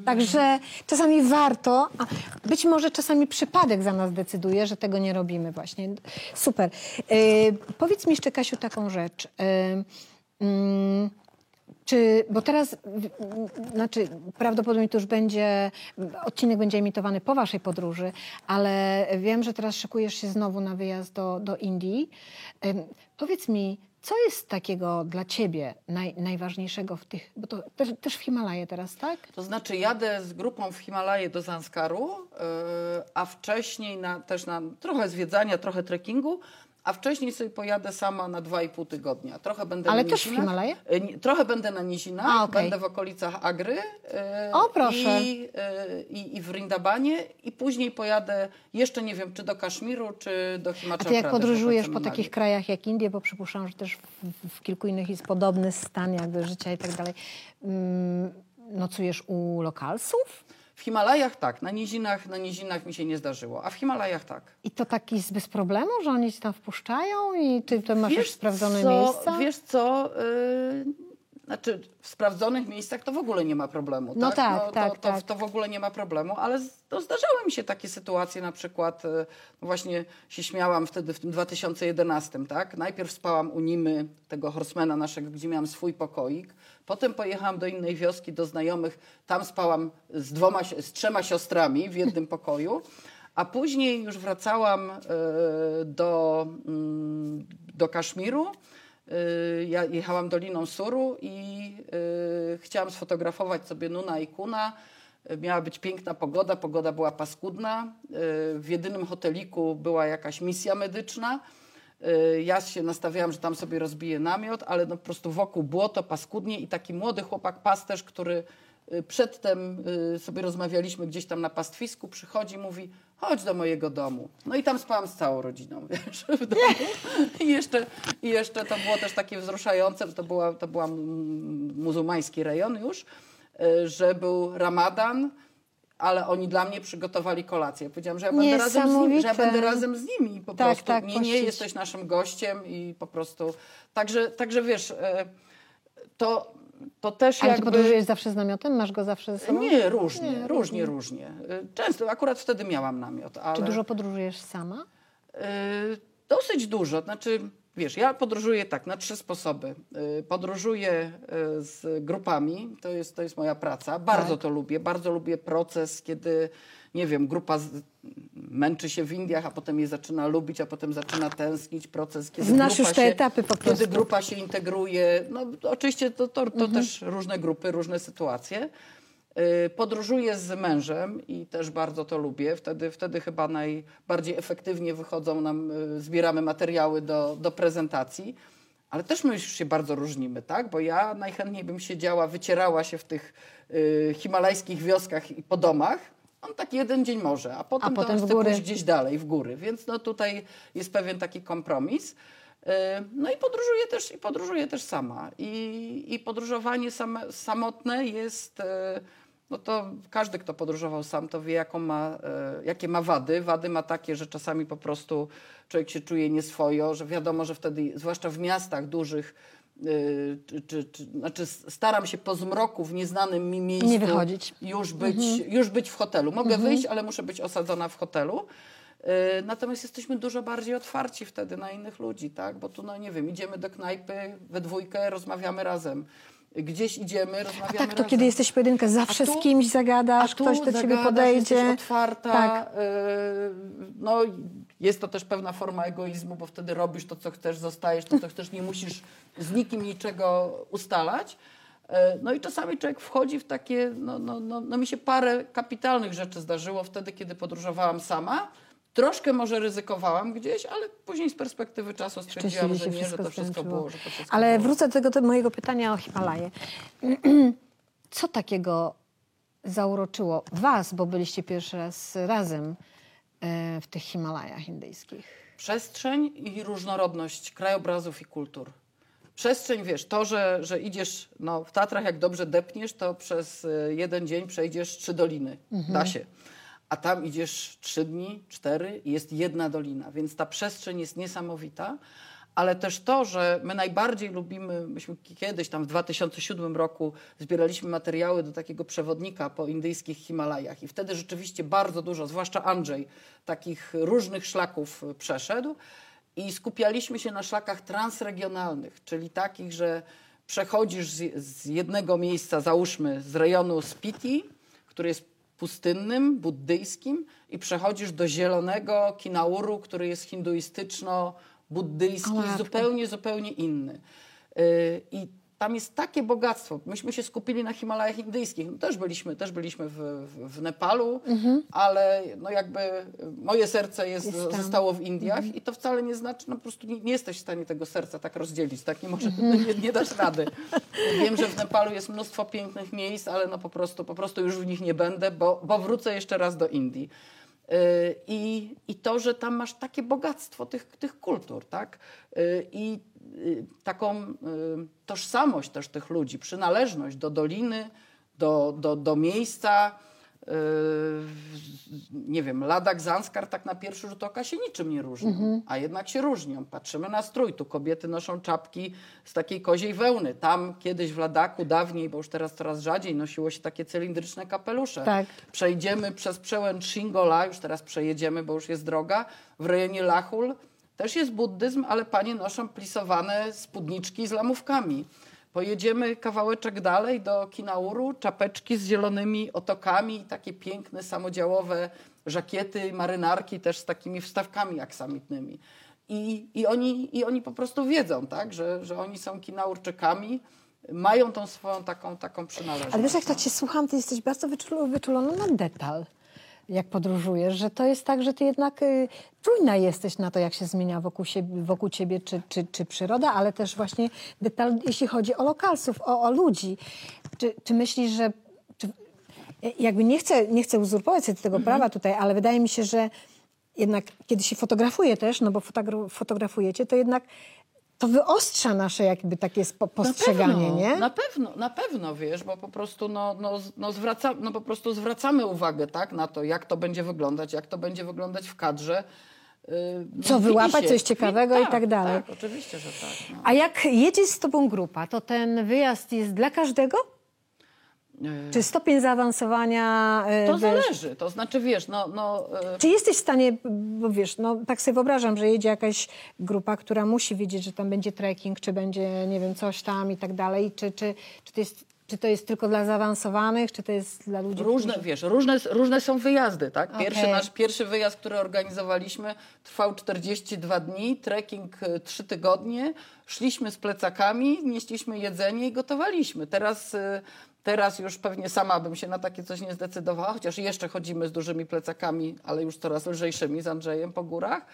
Także czasami warto, a być może czasami przypadek za nas decyduje, że tego nie robimy właśnie. Super. Y, powiedz mi jeszcze, Kasiu, taką rzecz. Y, mm, czy, bo teraz, znaczy prawdopodobnie to już będzie, odcinek będzie emitowany po waszej podróży, ale wiem, że teraz szykujesz się znowu na wyjazd do, do Indii. Ym, powiedz mi, co jest takiego dla ciebie naj, najważniejszego w tych, bo to też, też w Himalaje teraz, tak? To znaczy jadę z grupą w Himalaje do Zanskaru, yy, a wcześniej na, też na trochę zwiedzania, trochę trekkingu, a wcześniej sobie pojadę sama na dwa i pół tygodnia. Trochę będę Ale na też w nizinach. Himalaje? Yy, nie- Trochę będę na nizinach, A, okej. będę w okolicach Agry yy, O, proszę. I, yy, i, i w Rindabanie i później pojadę jeszcze nie wiem, czy do Kaszmiru, czy do A Himachal ty jak Pradesh, podróżujesz po takich krajach jak Indie, bo przypuszczam, że też w, w kilku innych jest podobny stan jakby życia i tak dalej, mm, nocujesz u lokalsów? W Himalajach tak, na nizinach, na nizinach mi się nie zdarzyło, a w Himalajach tak. I to tak jest bez problemu, że oni cię tam wpuszczają i ty to masz już sprawdzone co, miejsca? Wiesz co, yy, znaczy w sprawdzonych miejscach to w ogóle nie ma problemu. No tak, tak, to, tak, to, tak. to w ogóle nie ma problemu, ale to zdarzały mi się takie sytuacje, na przykład yy, właśnie się śmiałam wtedy w tym 2011, tak? Najpierw spałam u Nimy, tego horsemana naszego, gdzie miałam swój pokoik. Potem pojechałam do innej wioski, do znajomych. Tam spałam z, dwoma, z trzema siostrami w jednym pokoju. A później już wracałam e, do, mm, do Kaszmiru. E, Ja jechałam Doliną Suru i e, chciałam sfotografować sobie Nuna i Kuna. Miała być piękna pogoda, pogoda była paskudna. W jedynym hoteliku była jakaś misja medyczna. E, Ja się nastawiałam, że tam sobie rozbiję namiot, ale no po prostu wokół błoto, paskudnie i taki młody chłopak, pasterz, który y, przedtem y, sobie rozmawialiśmy gdzieś tam na pastwisku, przychodzi, mówi, chodź do mojego domu. No i tam spałam z całą rodziną, wiesz, w domu. I jeszcze, I jeszcze to było też takie wzruszające, to była, to była mm, muzułmański rejon już, y, że był ramadan, ale oni dla mnie przygotowali kolację. Powiedziałam, że ja będę razem z nimi, że ja będę razem z nimi po Tak, prostu. tak, nie, nie jesteś naszym gościem i po prostu. Także, także wiesz, e, to, to też Ale jakby... ty podróżujesz zawsze z namiotem? Masz go zawsze ze sobą? Nie, różnie, Nie, różnie, różnie. Y, Często, akurat wtedy miałam namiot, ale... Czy dużo podróżujesz sama? Y, Dosyć dużo. Znaczy, wiesz, ja podróżuję tak, na trzy sposoby. Y, Podróżuję y, z grupami, to jest, to jest moja praca. Bardzo Tak. to lubię. Bardzo lubię proces, kiedy, nie wiem, grupa z, męczy się w Indiach, a potem je zaczyna lubić, a potem zaczyna tęsknić. Proces, kiedy Znasz grupa już te się, etapy po prostu. Kiedy grupa się integruje. No, oczywiście to, to, to Mhm. też różne grupy, różne sytuacje. Y, Podróżuję z mężem i też bardzo to lubię. Wtedy, wtedy chyba najbardziej efektywnie wychodzą nam, y, zbieramy materiały do, do prezentacji. Ale też my już się bardzo różnimy, tak? Bo ja najchętniej bym siedziała, wycierała się w tych y, himalajskich wioskach i po domach. On tak jeden dzień może, a potem, A potem to chce pójść gdzieś dalej, w góry. Więc no tutaj jest pewien taki kompromis. Y, No i podróżuję też, i podróżuję też sama. I, i podróżowanie same, samotne jest, y, no to każdy, kto podróżował sam, to wie, jaką ma, y, jakie ma wady. Wady ma takie, że czasami po prostu człowiek się czuje nieswojo, że wiadomo, że wtedy, zwłaszcza w miastach dużych, y, czy, czy, czy, znaczy staram się po zmroku w nieznanym mi miejscu Nie wychodzić. już być, już być w hotelu. Mogę wyjść, ale muszę być osadzona w hotelu. Yy, Natomiast jesteśmy dużo bardziej otwarci wtedy na innych ludzi, tak? Bo tu, no nie wiem, idziemy do knajpy we dwójkę, rozmawiamy razem. Gdzieś idziemy, A rozmawiamy tak, to razem. kiedy jesteś w pojedynkę, zawsze A tu- z kimś zagadasz, A ktoś do ciebie podejdzie. Jesteś otwarta. Tak. yy, No, jest to też pewna forma egoizmu, bo wtedy robisz to, co chcesz, zostajesz to, co chcesz, nie musisz z nikim niczego ustalać. Yy, No i czasami człowiek wchodzi w takie, no, no, no, no mi się parę kapitalnych rzeczy zdarzyło wtedy, kiedy podróżowałam sama. Troszkę może ryzykowałam gdzieś, ale później z perspektywy czasu stwierdziłam, że nie, że to wszystko było, że to wszystko Ale było. wrócę do tego do mojego pytania o Himalaje. Co takiego zauroczyło was, bo byliście pierwszy raz razem e, w tych Himalajach indyjskich? Przestrzeń i różnorodność krajobrazów i kultur. Przestrzeń, wiesz, to, że, że idziesz no, w Tatrach, jak dobrze depniesz, to przez y, jeden dzień przejdziesz trzy doliny. Da się. A tam idziesz trzy dni, cztery i jest jedna dolina, więc ta przestrzeń jest niesamowita. Ale też to, że my najbardziej lubimy, myśmy kiedyś tam w 2007 roku zbieraliśmy materiały do takiego przewodnika po indyjskich Himalajach i wtedy rzeczywiście bardzo dużo, zwłaszcza Andrzej, takich różnych szlaków y, przeszedł i skupialiśmy się na szlakach transregionalnych, czyli takich, że przechodzisz z jednego miejsca, załóżmy z rejonu Spiti, który jest pustynnym, buddyjskim i przechodzisz do zielonego Kinauru, który jest hinduistyczno-buddyjski, zupełnie, zupełnie inny. Yy, I tam jest takie bogactwo. Myśmy się skupili na Himalajach indyjskich. No, też byliśmy, też byliśmy w, w, w Nepalu, ale no jakby moje serce jest, Jest zostało w Indiach i to wcale nie znaczy, no po prostu nie, nie jesteś w stanie tego serca tak rozdzielić, tak nie, może, nie, nie dasz rady. Wiem, że w Nepalu jest mnóstwo pięknych miejsc, ale no po prostu, po prostu już w nich nie będę, bo, bo wrócę jeszcze raz do Indii. Yy, I, I to, że tam masz takie bogactwo tych, tych kultur, tak? Yy, I taką yy, tożsamość też tych ludzi, przynależność do doliny, do, do, do miejsca. Yy, nie wiem, Ladak, Zanskar tak na pierwszy rzut oka się niczym nie różnią, a jednak się różnią. Patrzymy na strój, tu kobiety noszą czapki z takiej koziej wełny. Tam kiedyś w Ladaku, dawniej, bo już teraz coraz rzadziej, nosiło się takie cylindryczne kapelusze. Tak. Przejdziemy przez przełęcz Shingola, już teraz przejedziemy, bo już jest droga, w rejonie Lachul. Też jest buddyzm, ale panie noszą plisowane spódniczki z lamówkami. Pojedziemy kawałeczek dalej do Kinauru, czapeczki z zielonymi otokami, takie piękne samodziałowe żakiety, marynarki też z takimi wstawkami aksamitnymi. I, i, oni, I oni po prostu wiedzą, tak, że, że oni są Kinaurczykami, mają tą swoją taką, taką przynależność. Ale wiesz, jak no. tak cię słucham, ty jesteś bardzo wyczul- wyczulona na detal, jak podróżujesz, że to jest tak, że ty jednak y, czujna jesteś na to, jak się zmienia wokół, siebie, wokół ciebie czy, czy, czy przyroda, ale też właśnie detal, jeśli chodzi o lokalsów, o, o ludzi. Czy, czy myślisz, że... Czy, jakby nie chcę, nie chcę uzurpować sobie tego prawa tutaj, ale wydaje mi się, że jednak kiedy się fotografuje też, no bo fotogra- fotografujecie, to jednak to wyostrza nasze jakby takie postrzeganie, na pewno, nie? Na pewno, na pewno, wiesz, bo po prostu no, no, no, zwraca, no po prostu zwracamy uwagę tak, na to, jak to będzie wyglądać, jak to będzie wyglądać w kadrze. Yy, Co wyłapać, się. coś ciekawego i tak dalej. Tak, oczywiście, że tak. No. A jak jedzie z tobą grupa, to ten wyjazd jest dla każdego? Czy stopień zaawansowania... e, To wiesz, zależy, to znaczy, wiesz, no, no yy, Czy jesteś w stanie, bo wiesz, no tak sobie wyobrażam, że jedzie jakaś grupa, która musi wiedzieć, że tam będzie trekking, czy będzie, nie wiem, coś tam i tak dalej. Czy, czy, czy, to, jest, czy to jest tylko dla zaawansowanych, czy to jest dla ludzi, Różne, wiesz, różne, różne są wyjazdy, tak? Pierwszy Okej. nasz pierwszy wyjazd, który organizowaliśmy, trwał 42 dni, trekking 3 tygodnie. Szliśmy z plecakami, nieśliśmy jedzenie i gotowaliśmy. Teraz, teraz już pewnie sama bym się na takie coś nie zdecydowała, chociaż jeszcze chodzimy z dużymi plecakami, ale już coraz lżejszymi z Andrzejem po górach.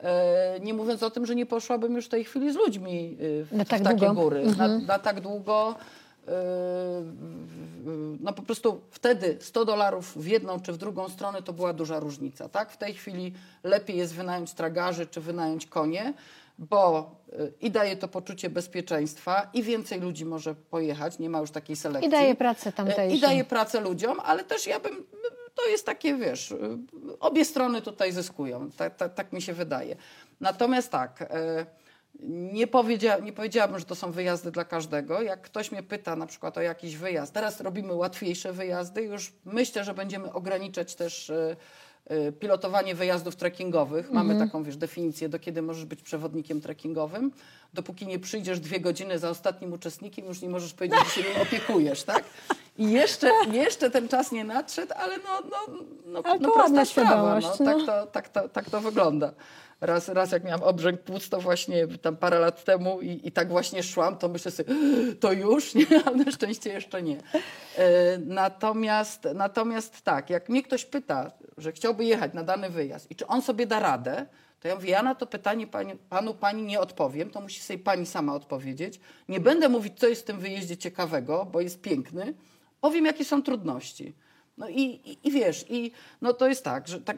E, Nie mówiąc o tym, że nie poszłabym już w tej chwili z ludźmi y, w, Na w tak takie długo. góry. Na, na tak długo. Yy, no po prostu wtedy 100 dolarów w jedną czy w drugą stronę to była duża różnica, tak? W tej chwili lepiej jest wynająć tragarzy czy wynająć konie, bo yy, i daje to poczucie bezpieczeństwa i więcej ludzi może pojechać, nie ma już takiej selekcji. I daje pracę tamtejszym. Yy, I daje pracę ludziom, ale też ja bym, to jest takie, wiesz, obie strony tutaj zyskują, tak, tak, tak mi się wydaje. Natomiast tak, nie, powiedzia, nie powiedziałabym, że to są wyjazdy dla każdego. Jak ktoś mnie pyta na przykład o jakiś wyjazd, teraz robimy łatwiejsze wyjazdy, już myślę, że będziemy ograniczać też pilotowanie wyjazdów trekkingowych. Mamy taką, wiesz, definicję, do kiedy możesz być przewodnikiem trekkingowym. Dopóki nie przyjdziesz dwie godziny za ostatnim uczestnikiem, już nie możesz powiedzieć, że się nim opiekujesz, tak? I jeszcze, jeszcze ten czas nie nadszedł, ale no, no, no, Ale no prosta sprawa. No, tak, no. to, tak, to, tak to wygląda. Raz, raz jak miałam obrzęk płuc, to właśnie tam parę lat temu i, i tak właśnie szłam, to myślę sobie, to już? Nie, ale na szczęście jeszcze nie. E, natomiast, natomiast tak, jak mnie ktoś pyta, że chciałby jechać na dany wyjazd i czy on sobie da radę, to ja mówię, ja na to pytanie pani, panu, pani nie odpowiem, to musi sobie pani sama odpowiedzieć. Nie będę mówić, co jest w tym wyjeździe ciekawego, bo jest piękny. Powiem, jakie są trudności. No i, i, i wiesz, i no to jest tak, że, tak,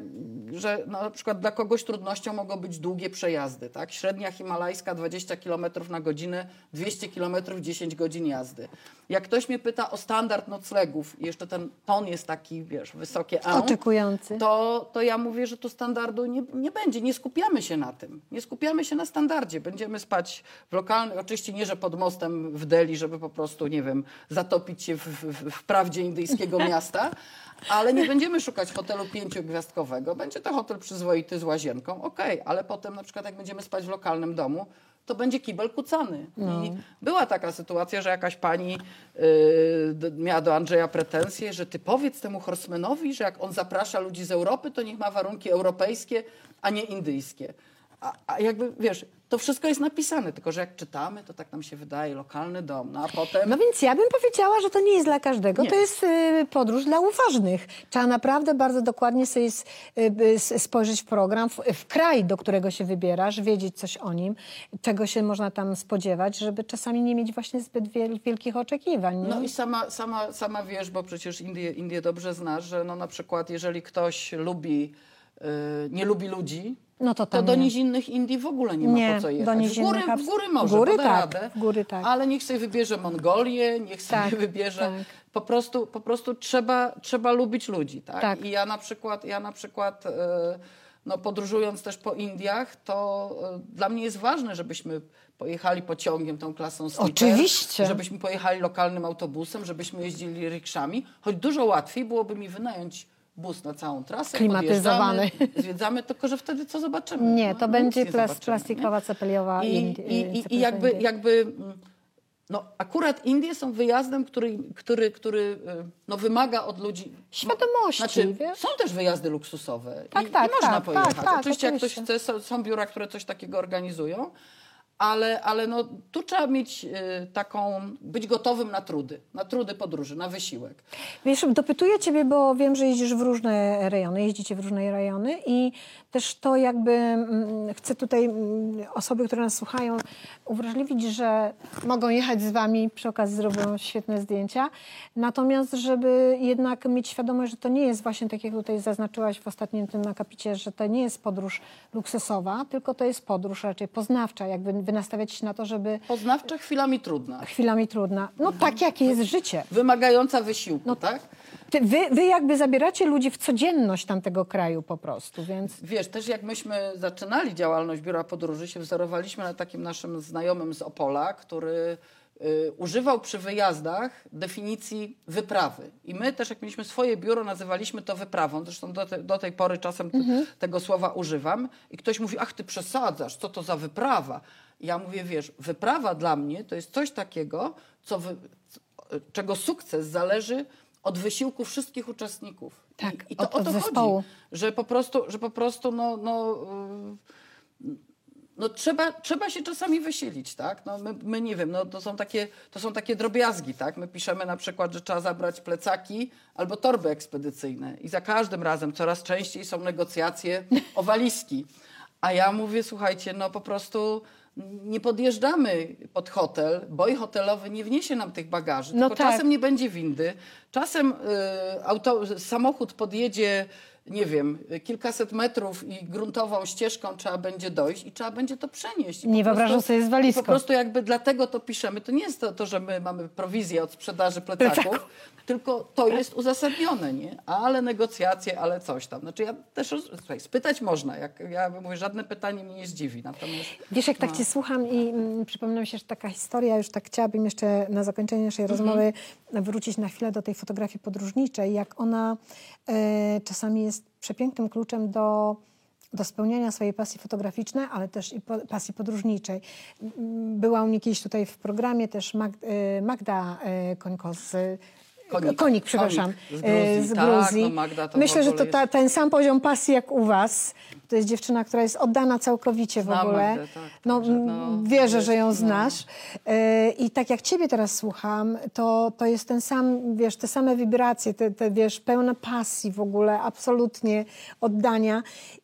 że na przykład dla kogoś trudnością mogą być długie przejazdy, tak? Średnia himalajska 20 km na godzinę, 200 km 10 godzin jazdy. Jak ktoś mnie pyta o standard noclegów jeszcze ten ton jest taki, wiesz, wysokie A, Oczekujący. to, to ja mówię, że tu standardu nie, nie będzie. Nie skupiamy się na tym. Nie skupiamy się na standardzie. Będziemy spać w lokalnych, oczywiście nie, że pod mostem w Delhi, żeby po prostu, nie wiem, zatopić się w, w, w prawdzie indyjskiego miasta, ale nie będziemy szukać hotelu pięciogwiazdkowego. Będzie to hotel przyzwoity z łazienką, okej, ale potem na przykład jak będziemy spać w lokalnym domu, to będzie kibel kucany. I była taka sytuacja, że jakaś pani yy, miała do Andrzeja pretensje, że ty powiedz temu horsemanowi, że jak on zaprasza ludzi z Europy, to niech ma warunki europejskie, a nie indyjskie. A, a jakby, wiesz, to wszystko jest napisane, tylko że jak czytamy, to tak nam się wydaje, lokalny dom, no a potem... No więc ja bym powiedziała, że to nie jest dla każdego. Nie. To jest y, podróż dla uważnych. Trzeba naprawdę bardzo dokładnie sobie s- y, y, spojrzeć w program, w, w kraj, do którego się wybierasz, wiedzieć coś o nim, czego się można tam spodziewać, żeby czasami nie mieć właśnie zbyt wiel, wielkich oczekiwań. nie? No i sama, sama, sama wiesz, bo przecież Indię, Indię dobrze znasz, że no na przykład jeżeli ktoś lubi, yy, nie lubi ludzi, No to to do nizinnych Indii w ogóle nie ma Nie, po co do jechać. W nizinnych góry, abs- w góry może, w góry tak, radę, w góry tak. ale niech sobie wybierze Mongolię, niech sobie Tak, wybierze... tak. Po prostu, po prostu trzeba, trzeba lubić ludzi, tak? Tak. I ja na przykład, ja na przykład... Yy, no, podróżując też po Indiach, to e, dla mnie jest ważne, żebyśmy pojechali pociągiem tą klasą sleeper, Oczywiście. żebyśmy pojechali lokalnym autobusem, żebyśmy jeździli rikszami, choć dużo łatwiej byłoby mi wynająć bus na całą trasę, Klimatyzowany. zwiedzamy, tylko że wtedy co zobaczymy? Nie, No, to będzie nie plas, plastikowa, cepeliowa nie? I, Indi- i, i, cepeliowa i jakby, jakby mm, no, akurat Indie są wyjazdem, który, który, który y, no, wymaga od ludzi Świadomości, Znaczy, wiesz? są też wyjazdy luksusowe Tak, i, tak, i można tak, pojechać. tak, tak, oczywiście, jak ktoś oczywiście. chce, są biura, które coś takiego organizują, ale, ale no, tu trzeba mieć y, taką, być gotowym na trudy, na trudy podróży, na wysiłek. Wiesz, dopytuję ciebie, bo wiem, że jeździsz w różne rejony, jeździcie w różne rejony i też to jakby mm, chcę tutaj mm, osoby, które nas słuchają, uwrażliwić, że mogą jechać z wami, przy okazji zrobią świetne zdjęcia, natomiast żeby jednak mieć świadomość, że to nie jest właśnie tak, jak tutaj zaznaczyłaś w ostatnim tym akapicie, że to nie jest podróż luksusowa, tylko to jest podróż raczej poznawcza, jakby wy nastawiacie się na to, żeby Poznawcza chwilami trudna. chwilami trudna. No tak, jakie jest życie. Wymagająca wysiłku, No tak? Wy, wy jakby zabieracie ludzi w codzienność tamtego kraju po prostu, więc... Wiesz, też jak myśmy zaczynali działalność Biura Podróży, się wzorowaliśmy na takim naszym znajomym z Opola, który y, używał przy wyjazdach definicji wyprawy. I my też, jak mieliśmy swoje biuro, nazywaliśmy to wyprawą. Zresztą do, te, do tej pory czasem te, tego słowa używam. I ktoś mówi, ach, ty przesadzasz, co to za wyprawa? Ja mówię, wiesz, wyprawa dla mnie to jest coś takiego, co wy, czego sukces zależy od wysiłku wszystkich uczestników. Tak, I, i to od- o to zespołu. chodzi że po prostu, że po prostu no, no, yy, no trzeba, trzeba się czasami wysilić, tak? No my, my nie wiem, no to są, takie, to są takie drobiazgi, tak? My piszemy na przykład, że trzeba zabrać plecaki albo torby ekspedycyjne i za każdym razem coraz częściej są negocjacje o walizki. A ja mówię, słuchajcie, no po prostu nie podjeżdżamy pod hotel, boj hotelowy nie wniesie nam tych bagaży, No tak. czasem nie będzie windy, czasem y, auto, samochód podjedzie, nie wiem, kilkaset metrów i gruntową ścieżką trzeba będzie dojść i trzeba będzie to przenieść. I Nie wyobrażam sobie z walizką. Po prostu jakby dlatego to piszemy. To nie jest to, to że my mamy prowizję od sprzedaży plecaków, tylko to jest uzasadnione, nie? Ale negocjacje, ale coś tam. Znaczy ja też, słuchaj, spytać można. Jak, ja mówię, żadne pytanie mnie nie zdziwi. Natomiast Wiesz, jak tak No. cię słucham i mm, mi się, że taka historia, już tak chciałabym jeszcze na zakończenie naszej Mhm. rozmowy wrócić na chwilę do tej fotografii podróżniczej, jak ona e, czasami jest przepięknym kluczem do, do spełniania swojej pasji fotograficznej, ale też i pasji podróżniczej. Była u mnie kiedyś tutaj w programie też e, Magda e, Końko z Konik. Konik, przepraszam, Konik z e, Gruzji. z Tak, Gruzji. no Magda to w Myślę, że to ta, ten sam poziom pasji jak u was. To jest dziewczyna, która jest oddana całkowicie w Znam ogóle. Magdę, tak, no, także, m, no, wierzę, jest, że ją no. znasz. E, I tak jak ciebie teraz słucham, to, to jest ten sam, wiesz, te same wibracje, te, te wiesz, pełna pasji w ogóle, absolutnie oddania.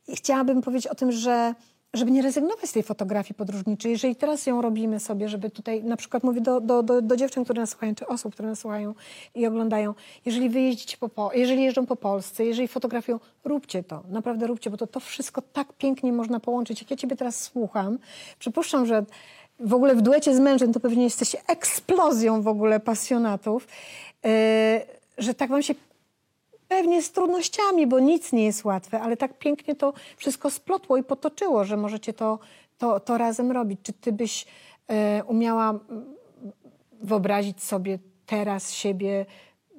I chciałabym powiedzieć o tym, że żeby nie rezygnować z tej fotografii podróżniczej, jeżeli teraz ją robimy sobie, żeby tutaj, na przykład mówię do, do, do, do dziewczyn, które nas słuchają, czy osób, które nas słuchają i oglądają, jeżeli wy jeździcie po, po, jeżeli jeżdżą po Polsce, jeżeli fotografią, róbcie to, naprawdę róbcie, bo to, to wszystko tak pięknie można połączyć. Jak ja ciebie teraz słucham, przypuszczam, że w ogóle w duecie z mężem to pewnie jesteście eksplozją w ogóle pasjonatów, yy, że tak wam się Pewnie z trudnościami, bo nic nie jest łatwe, ale tak pięknie to wszystko splotło i potoczyło, że możecie to, to, to razem robić. Czy ty byś e, umiała wyobrazić sobie teraz siebie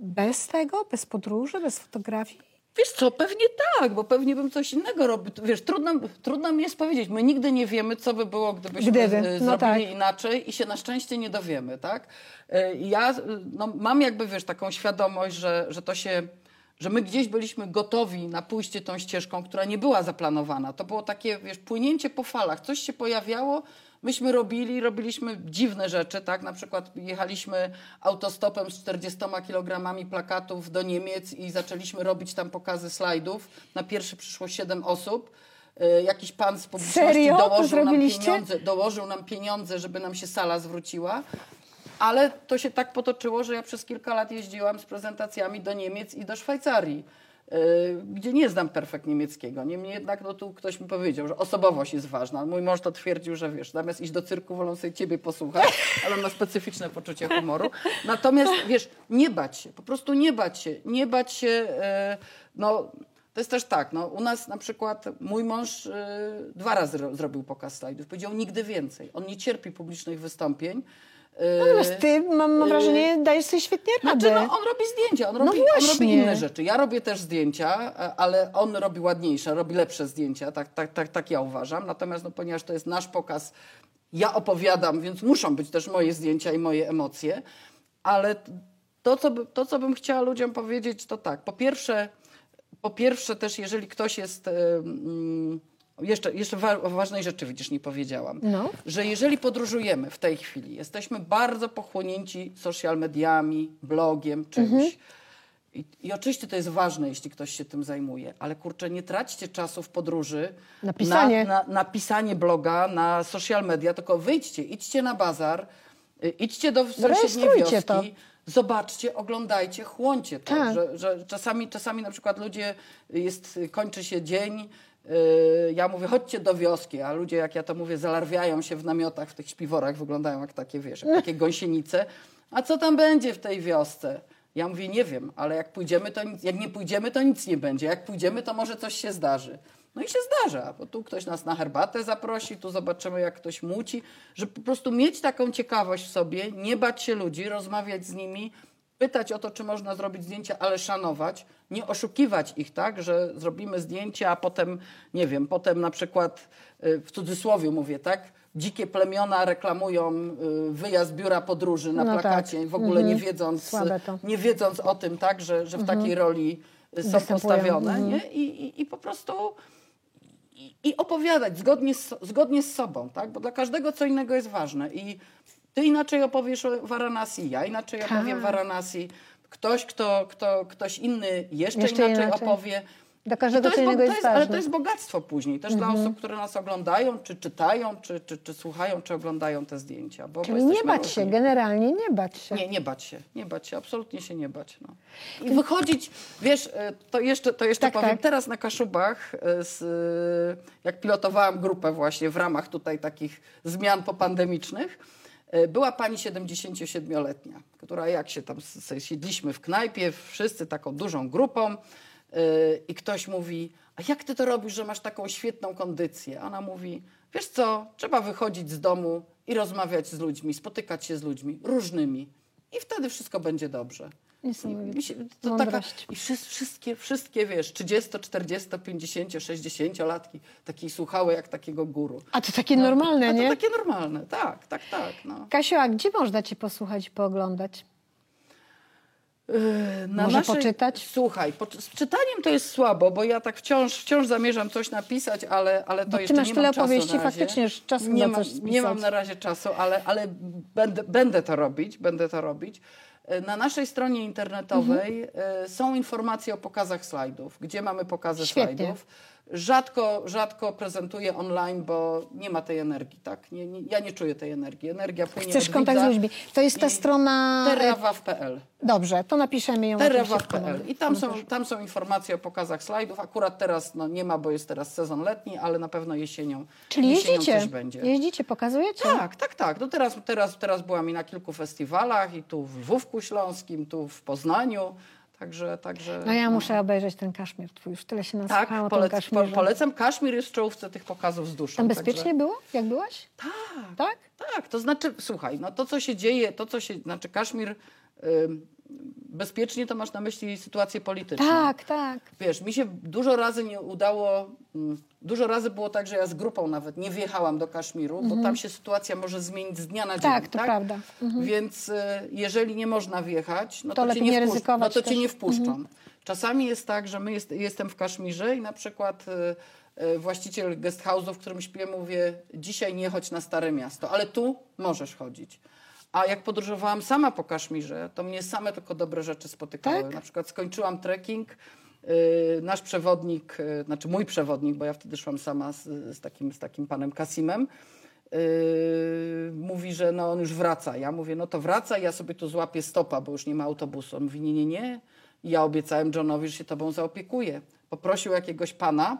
bez tego, bez podróży, bez fotografii? Wiesz co, pewnie tak, bo pewnie bym coś innego robił. Wiesz, trudno, trudno mi jest powiedzieć. My nigdy nie wiemy, co by było, gdybyśmy Gdyby, e, no zrobili tak. inaczej i się na szczęście nie dowiemy, tak? E, Ja no, mam jakby, wiesz, taką świadomość, że, że to się... Że my gdzieś byliśmy gotowi na pójście tą ścieżką, która nie była zaplanowana. To było takie, wiesz, płynięcie po falach. Coś się pojawiało, myśmy robili, robiliśmy dziwne rzeczy, tak? Na przykład jechaliśmy autostopem z 40 kilogramami plakatów do Niemiec i zaczęliśmy robić tam pokazy slajdów. Na pierwszy przyszło 7 osób. E, Jakiś pan z publiczności Serio? Dołożył nam, pieniądze, dołożył nam pieniądze, żeby nam się sala zwróciła. Ale to się tak potoczyło, że ja przez kilka lat jeździłam z prezentacjami do Niemiec i do Szwajcarii, yy, gdzie nie znam perfekt niemieckiego. Niemniej jednak no, tu ktoś mi powiedział, że osobowość jest ważna. Mój mąż to twierdził, że wiesz, zamiast iść do cyrku, wolą sobie ciebie posłuchać, ale on ma specyficzne poczucie humoru. Natomiast wiesz, nie bać się, po prostu nie bać się, nie bać się, yy, no... To jest też tak, no, u nas na przykład mój mąż y, dwa razy ro, zrobił pokaz slajdów. Powiedział nigdy więcej. On nie cierpi publicznych wystąpień. Y, Natomiast ty, mam, mam wrażenie, dajesz sobie świetnie radę. znaczy, no, on robi zdjęcia, on No robi, on robi inne rzeczy. Ja robię też zdjęcia, e, ale on robi ładniejsze, robi lepsze zdjęcia, tak, tak, tak, tak ja uważam. Natomiast no, ponieważ to jest nasz pokaz, ja opowiadam, więc muszą być też moje zdjęcia i moje emocje. Ale to, co, to, co bym chciała ludziom powiedzieć, to tak. Po pierwsze, po pierwsze też, jeżeli ktoś jest... e, jeszcze, jeszcze wa- ważnej rzeczy widzisz, nie powiedziałam. No. Że jeżeli podróżujemy w tej chwili, jesteśmy bardzo pochłonięci social mediami, blogiem, czymś. Mhm. I, I oczywiście to jest ważne, jeśli ktoś się tym zajmuje, ale kurczę, nie traćcie czasu w podróży Na pisanie. na, na, na pisanie bloga, na social media, tylko wyjdźcie, idźcie na bazar, y, idźcie do sąsiedniej wioski, to. zobaczcie, oglądajcie, chłoncie to. Tak. Że, że czasami, czasami na przykład ludzie, jest, kończy się dzień, Ja mówię, chodźcie do wioski, a ludzie, jak ja to mówię, zalarwiają się w namiotach, w tych śpiworach, wyglądają jak takie, wiesz, jak takie gąsienice. A co tam będzie w tej wiosce? Ja mówię, nie wiem, ale jak pójdziemy, to nic, jak nie pójdziemy, to nic nie będzie. Jak pójdziemy, to może coś się zdarzy. No i się zdarza, bo tu ktoś nas na herbatę zaprosi, tu zobaczymy, jak ktoś muci, że po prostu mieć taką ciekawość w sobie, nie bać się ludzi, rozmawiać z nimi, pytać o to, czy można zrobić zdjęcia, ale szanować, nie oszukiwać ich, tak, że zrobimy zdjęcie, a potem, nie wiem, potem na przykład, y, w cudzysłowie mówię, tak, dzikie plemiona reklamują y, wyjazd biura podróży na No tak. plakacie, w ogóle nie Mhm. wiedząc, Słabe to. nie wiedząc o tym, tak, że, że w takiej roli y, są Występują. postawione, Mhm. nie? I, i, i po prostu i, i opowiadać zgodnie z, zgodnie z sobą, tak? Bo dla każdego co innego jest ważne. I ty inaczej opowiesz o Varanasi, ja inaczej Tak. opowiem Varanasi. Ktoś, kto, kto, ktoś inny jeszcze, Jeszcze inaczej, inaczej. opowie. Dla I każdego to jest, bo- to jest jest, ale to jest bogactwo później, też dla osób, które nas oglądają, czy czytają, czy, czy, czy słuchają, czy oglądają te zdjęcia. Bo, bo Czyli nie jesteśmy bać się, różni. generalnie nie bać się. Nie, nie bać się, nie bać się, absolutnie się nie bać. No. I wychodzić, wiesz, e, to jeszcze, to jeszcze Tak, powiem, tak. teraz na Kaszubach, e, z, e, jak pilotowałam grupę właśnie w ramach tutaj takich zmian popandemicznych, była pani 77-letnia, która jak się tam siedliśmy w knajpie, wszyscy taką dużą grupą e, i ktoś mówi, a jak ty to robisz, że masz taką świetną kondycję? Ona mówi, wiesz co, trzeba wychodzić z domu i rozmawiać z ludźmi, spotykać się z ludźmi różnymi i wtedy wszystko będzie dobrze. Niesamowite. To taka. I wszy- wszystkie, wszystkie, wiesz, 30, 40, 50, 60 latki takiej słuchały jak takiego guru. A to takie normalne, A to nie? takie normalne, tak, tak, tak. No. Kasiu, a gdzie można cię posłuchać i pooglądać? Yy, Na Może poczytać? Słuchaj, po, z czytaniem to jest słabo, bo ja tak wciąż, wciąż zamierzam coś napisać, ale, ale to Bo ty jeszcze masz nie tyle mam czasu opowieści, na razie. faktycznie już czasu nie na mam, coś Nie spisać. mam na razie czasu, ale, ale będę, będę to robić, będę to robić. Yy, Na naszej stronie internetowej Mhm. są informacje o pokazach slajdów, gdzie mamy pokazy Świetnie. slajdów. Rzadko, rzadko prezentuję online, bo nie ma tej energii, tak? Nie, nie, ja nie czuję tej energii. Energia płynie Chcesz od kontakt z ludźmi. To jest ta strona... Terrawaw.pl. Dobrze, to napiszemy ją. Terrawaw.pl. I tam są, tam są informacje o pokazach slajdów. Akurat teraz no, nie ma, bo jest teraz sezon letni, ale na pewno jesienią, Czyli jesienią jeździcie, coś będzie. jeździcie, pokazujecie? Tak, tak, tak. No teraz, teraz, teraz byłam i na kilku festiwalach, i tu w Lwówku Śląskim, tu w Poznaniu. Także, także No ja muszę obejrzeć ten kaszmir twój, już tyle się Tak, nasłuchałam o tym polec, po, polecam. Kaszmir jest w czołówce tych pokazów z duszą. Tam także- bezpiecznie było, jak byłaś? Tak, Tak? tak. To znaczy, słuchaj, no to co się dzieje, to co się, znaczy Kaszmir bezpiecznie to masz na myśli sytuację polityczną. Tak, tak. Wiesz, mi się dużo razy nie udało, mm, dużo razy było tak, że ja z grupą nawet nie wjechałam do Kaszmiru, bo tam się sytuacja może zmienić z dnia na dzień. Mhm. Tak, to prawda. Więc y, jeżeli nie można wjechać, no To to, lepiej cię nie, ryzykować no to cię. Mhm. nie wpuszczą. Czasami jest tak, że my jest, jestem w Kaszmirze i na przykład y, y, właściciel guest house'u, w którym śpię, mówię, dzisiaj nie chodź na Stare Miasto, ale tu możesz chodzić. A jak podróżowałam sama po Kaszmirze, to mnie same tylko dobre rzeczy spotykały. Tak? Na przykład skończyłam trekking, y, nasz przewodnik, y, znaczy mój przewodnik, bo ja wtedy szłam sama z, z, takim, z takim panem Kasimem, y, mówi, że no on już wraca. Ja mówię, no to wraca, ja sobie tu złapię stopa, bo już nie ma autobusu. On mówi, nie, nie, nie. I ja obiecałem Johnowi, że się tobą zaopiekuję. Poprosił jakiegoś pana,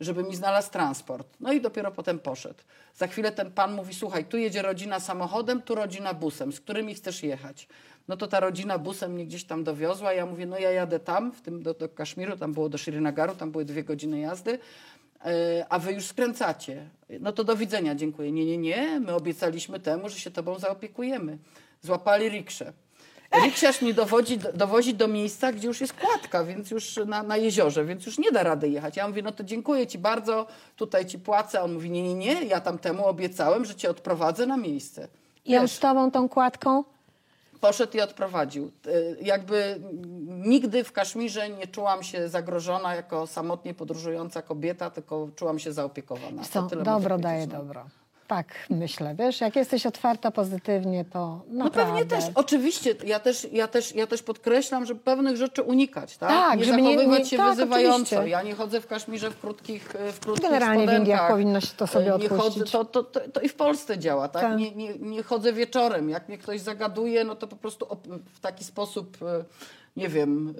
żeby mi znalazł transport. No i dopiero potem poszedł. Za chwilę ten pan mówi, słuchaj, tu jedzie rodzina samochodem, tu rodzina busem, z którymi chcesz jechać? No to ta rodzina busem mnie gdzieś tam dowiozła. Ja mówię, no ja jadę tam, w tym do, do Kaszmiru, tam było do Srinagaru, tam były dwie godziny jazdy. E, a wy już skręcacie. No to do widzenia, dziękuję. Nie, nie, nie, my obiecaliśmy temu, że się tobą zaopiekujemy. Złapali rikszę. Riksiarz mnie dowodzi, dowozi do miejsca, gdzie już jest kładka, więc już na, na jeziorze, więc już nie da rady jechać. Ja mówię, no to dziękuję ci bardzo, tutaj ci płacę. On mówi, nie, nie, nie, ja tam temu obiecałem, że cię odprowadzę na miejsce. I on z tobą tą kładką? poszedł i odprowadził. Y, Jakby nigdy w Kaszmirze nie czułam się zagrożona jako samotnie podróżująca kobieta, tylko czułam się zaopiekowana. Co, dobro daje dobro. Tak myślę, wiesz, jak jesteś otwarta pozytywnie, to No naprawdę. pewnie też, oczywiście, ja też, ja, też, ja też podkreślam, że pewnych rzeczy unikać, tak? Tak, nie żeby nie- zachowywać nie- się tak, wyzywająco. oczywiście. Ja nie chodzę w Kaszmirze w krótkich, e, w krótkich Generalnie w. Indiach powinno się to sobie E, nie odpuścić. chodzę, to, to, to, to i w Polsce działa, tak? Tak. Nie, nie, nie chodzę wieczorem. Jak mnie ktoś zagaduje, no to po prostu w taki sposób e, nie wiem,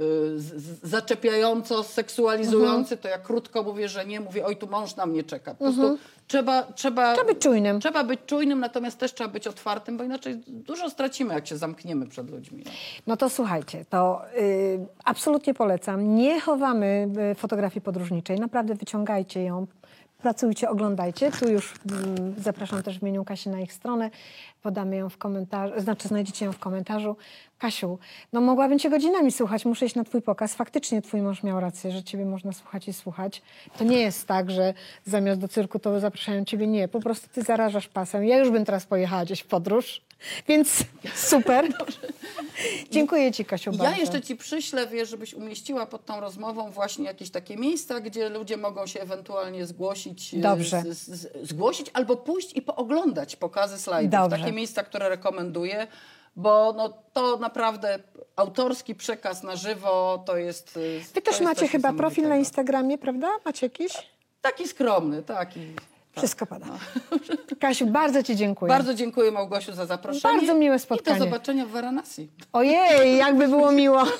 y, zaczepiająco seksualizujący, to ja krótko mówię, że nie, mówię, oj, tu mąż na mnie czeka. Po prostu trzeba, trzeba, Trzeba być czujnym. Trzeba być czujnym, natomiast też trzeba być otwartym, bo inaczej dużo stracimy, jak się zamkniemy przed ludźmi. No. No to słuchajcie, to y, absolutnie polecam. Nie chowamy y, fotografii podróżniczej. Naprawdę wyciągajcie ją, pracujcie, oglądajcie. Tu już mm, zapraszam też w imieniu Kasi na ich stronę. Podamy ją w komentarzu, znaczy znajdziecie ją w komentarzu. Kasiu, no mogłabym cię godzinami słuchać, muszę iść na twój pokaz. Faktycznie twój mąż miał rację, że ciebie można słuchać i słuchać. To nie jest tak, że zamiast do cyrku to zapraszają ciebie. Nie, po prostu ty zarażasz pasem. Ja już bym teraz pojechała gdzieś w podróż, więc super. Dziękuję ci, Kasiu, bardzo. Ja jeszcze ci przyślę, wiesz, żebyś umieściła pod tą rozmową właśnie jakieś takie miejsca, gdzie ludzie mogą się ewentualnie zgłosić. e, Dobrze. Z, z, zgłosić albo pójść i pooglądać pokazy slajdów. Dobrze. Takie miejsca, które rekomenduję, bo no, to naprawdę autorski przekaz na żywo to jest. e, Wy też macie chyba profil na. Instagramie, prawda? Macie jakiś? Taki skromny, taki. Wszystko pada. Kasiu, bardzo ci dziękuję. Bardzo dziękuję Małgosiu za zaproszenie. Bardzo miłe I spotkanie. do zobaczenia w Varanasi. Ojej, jakby było miło.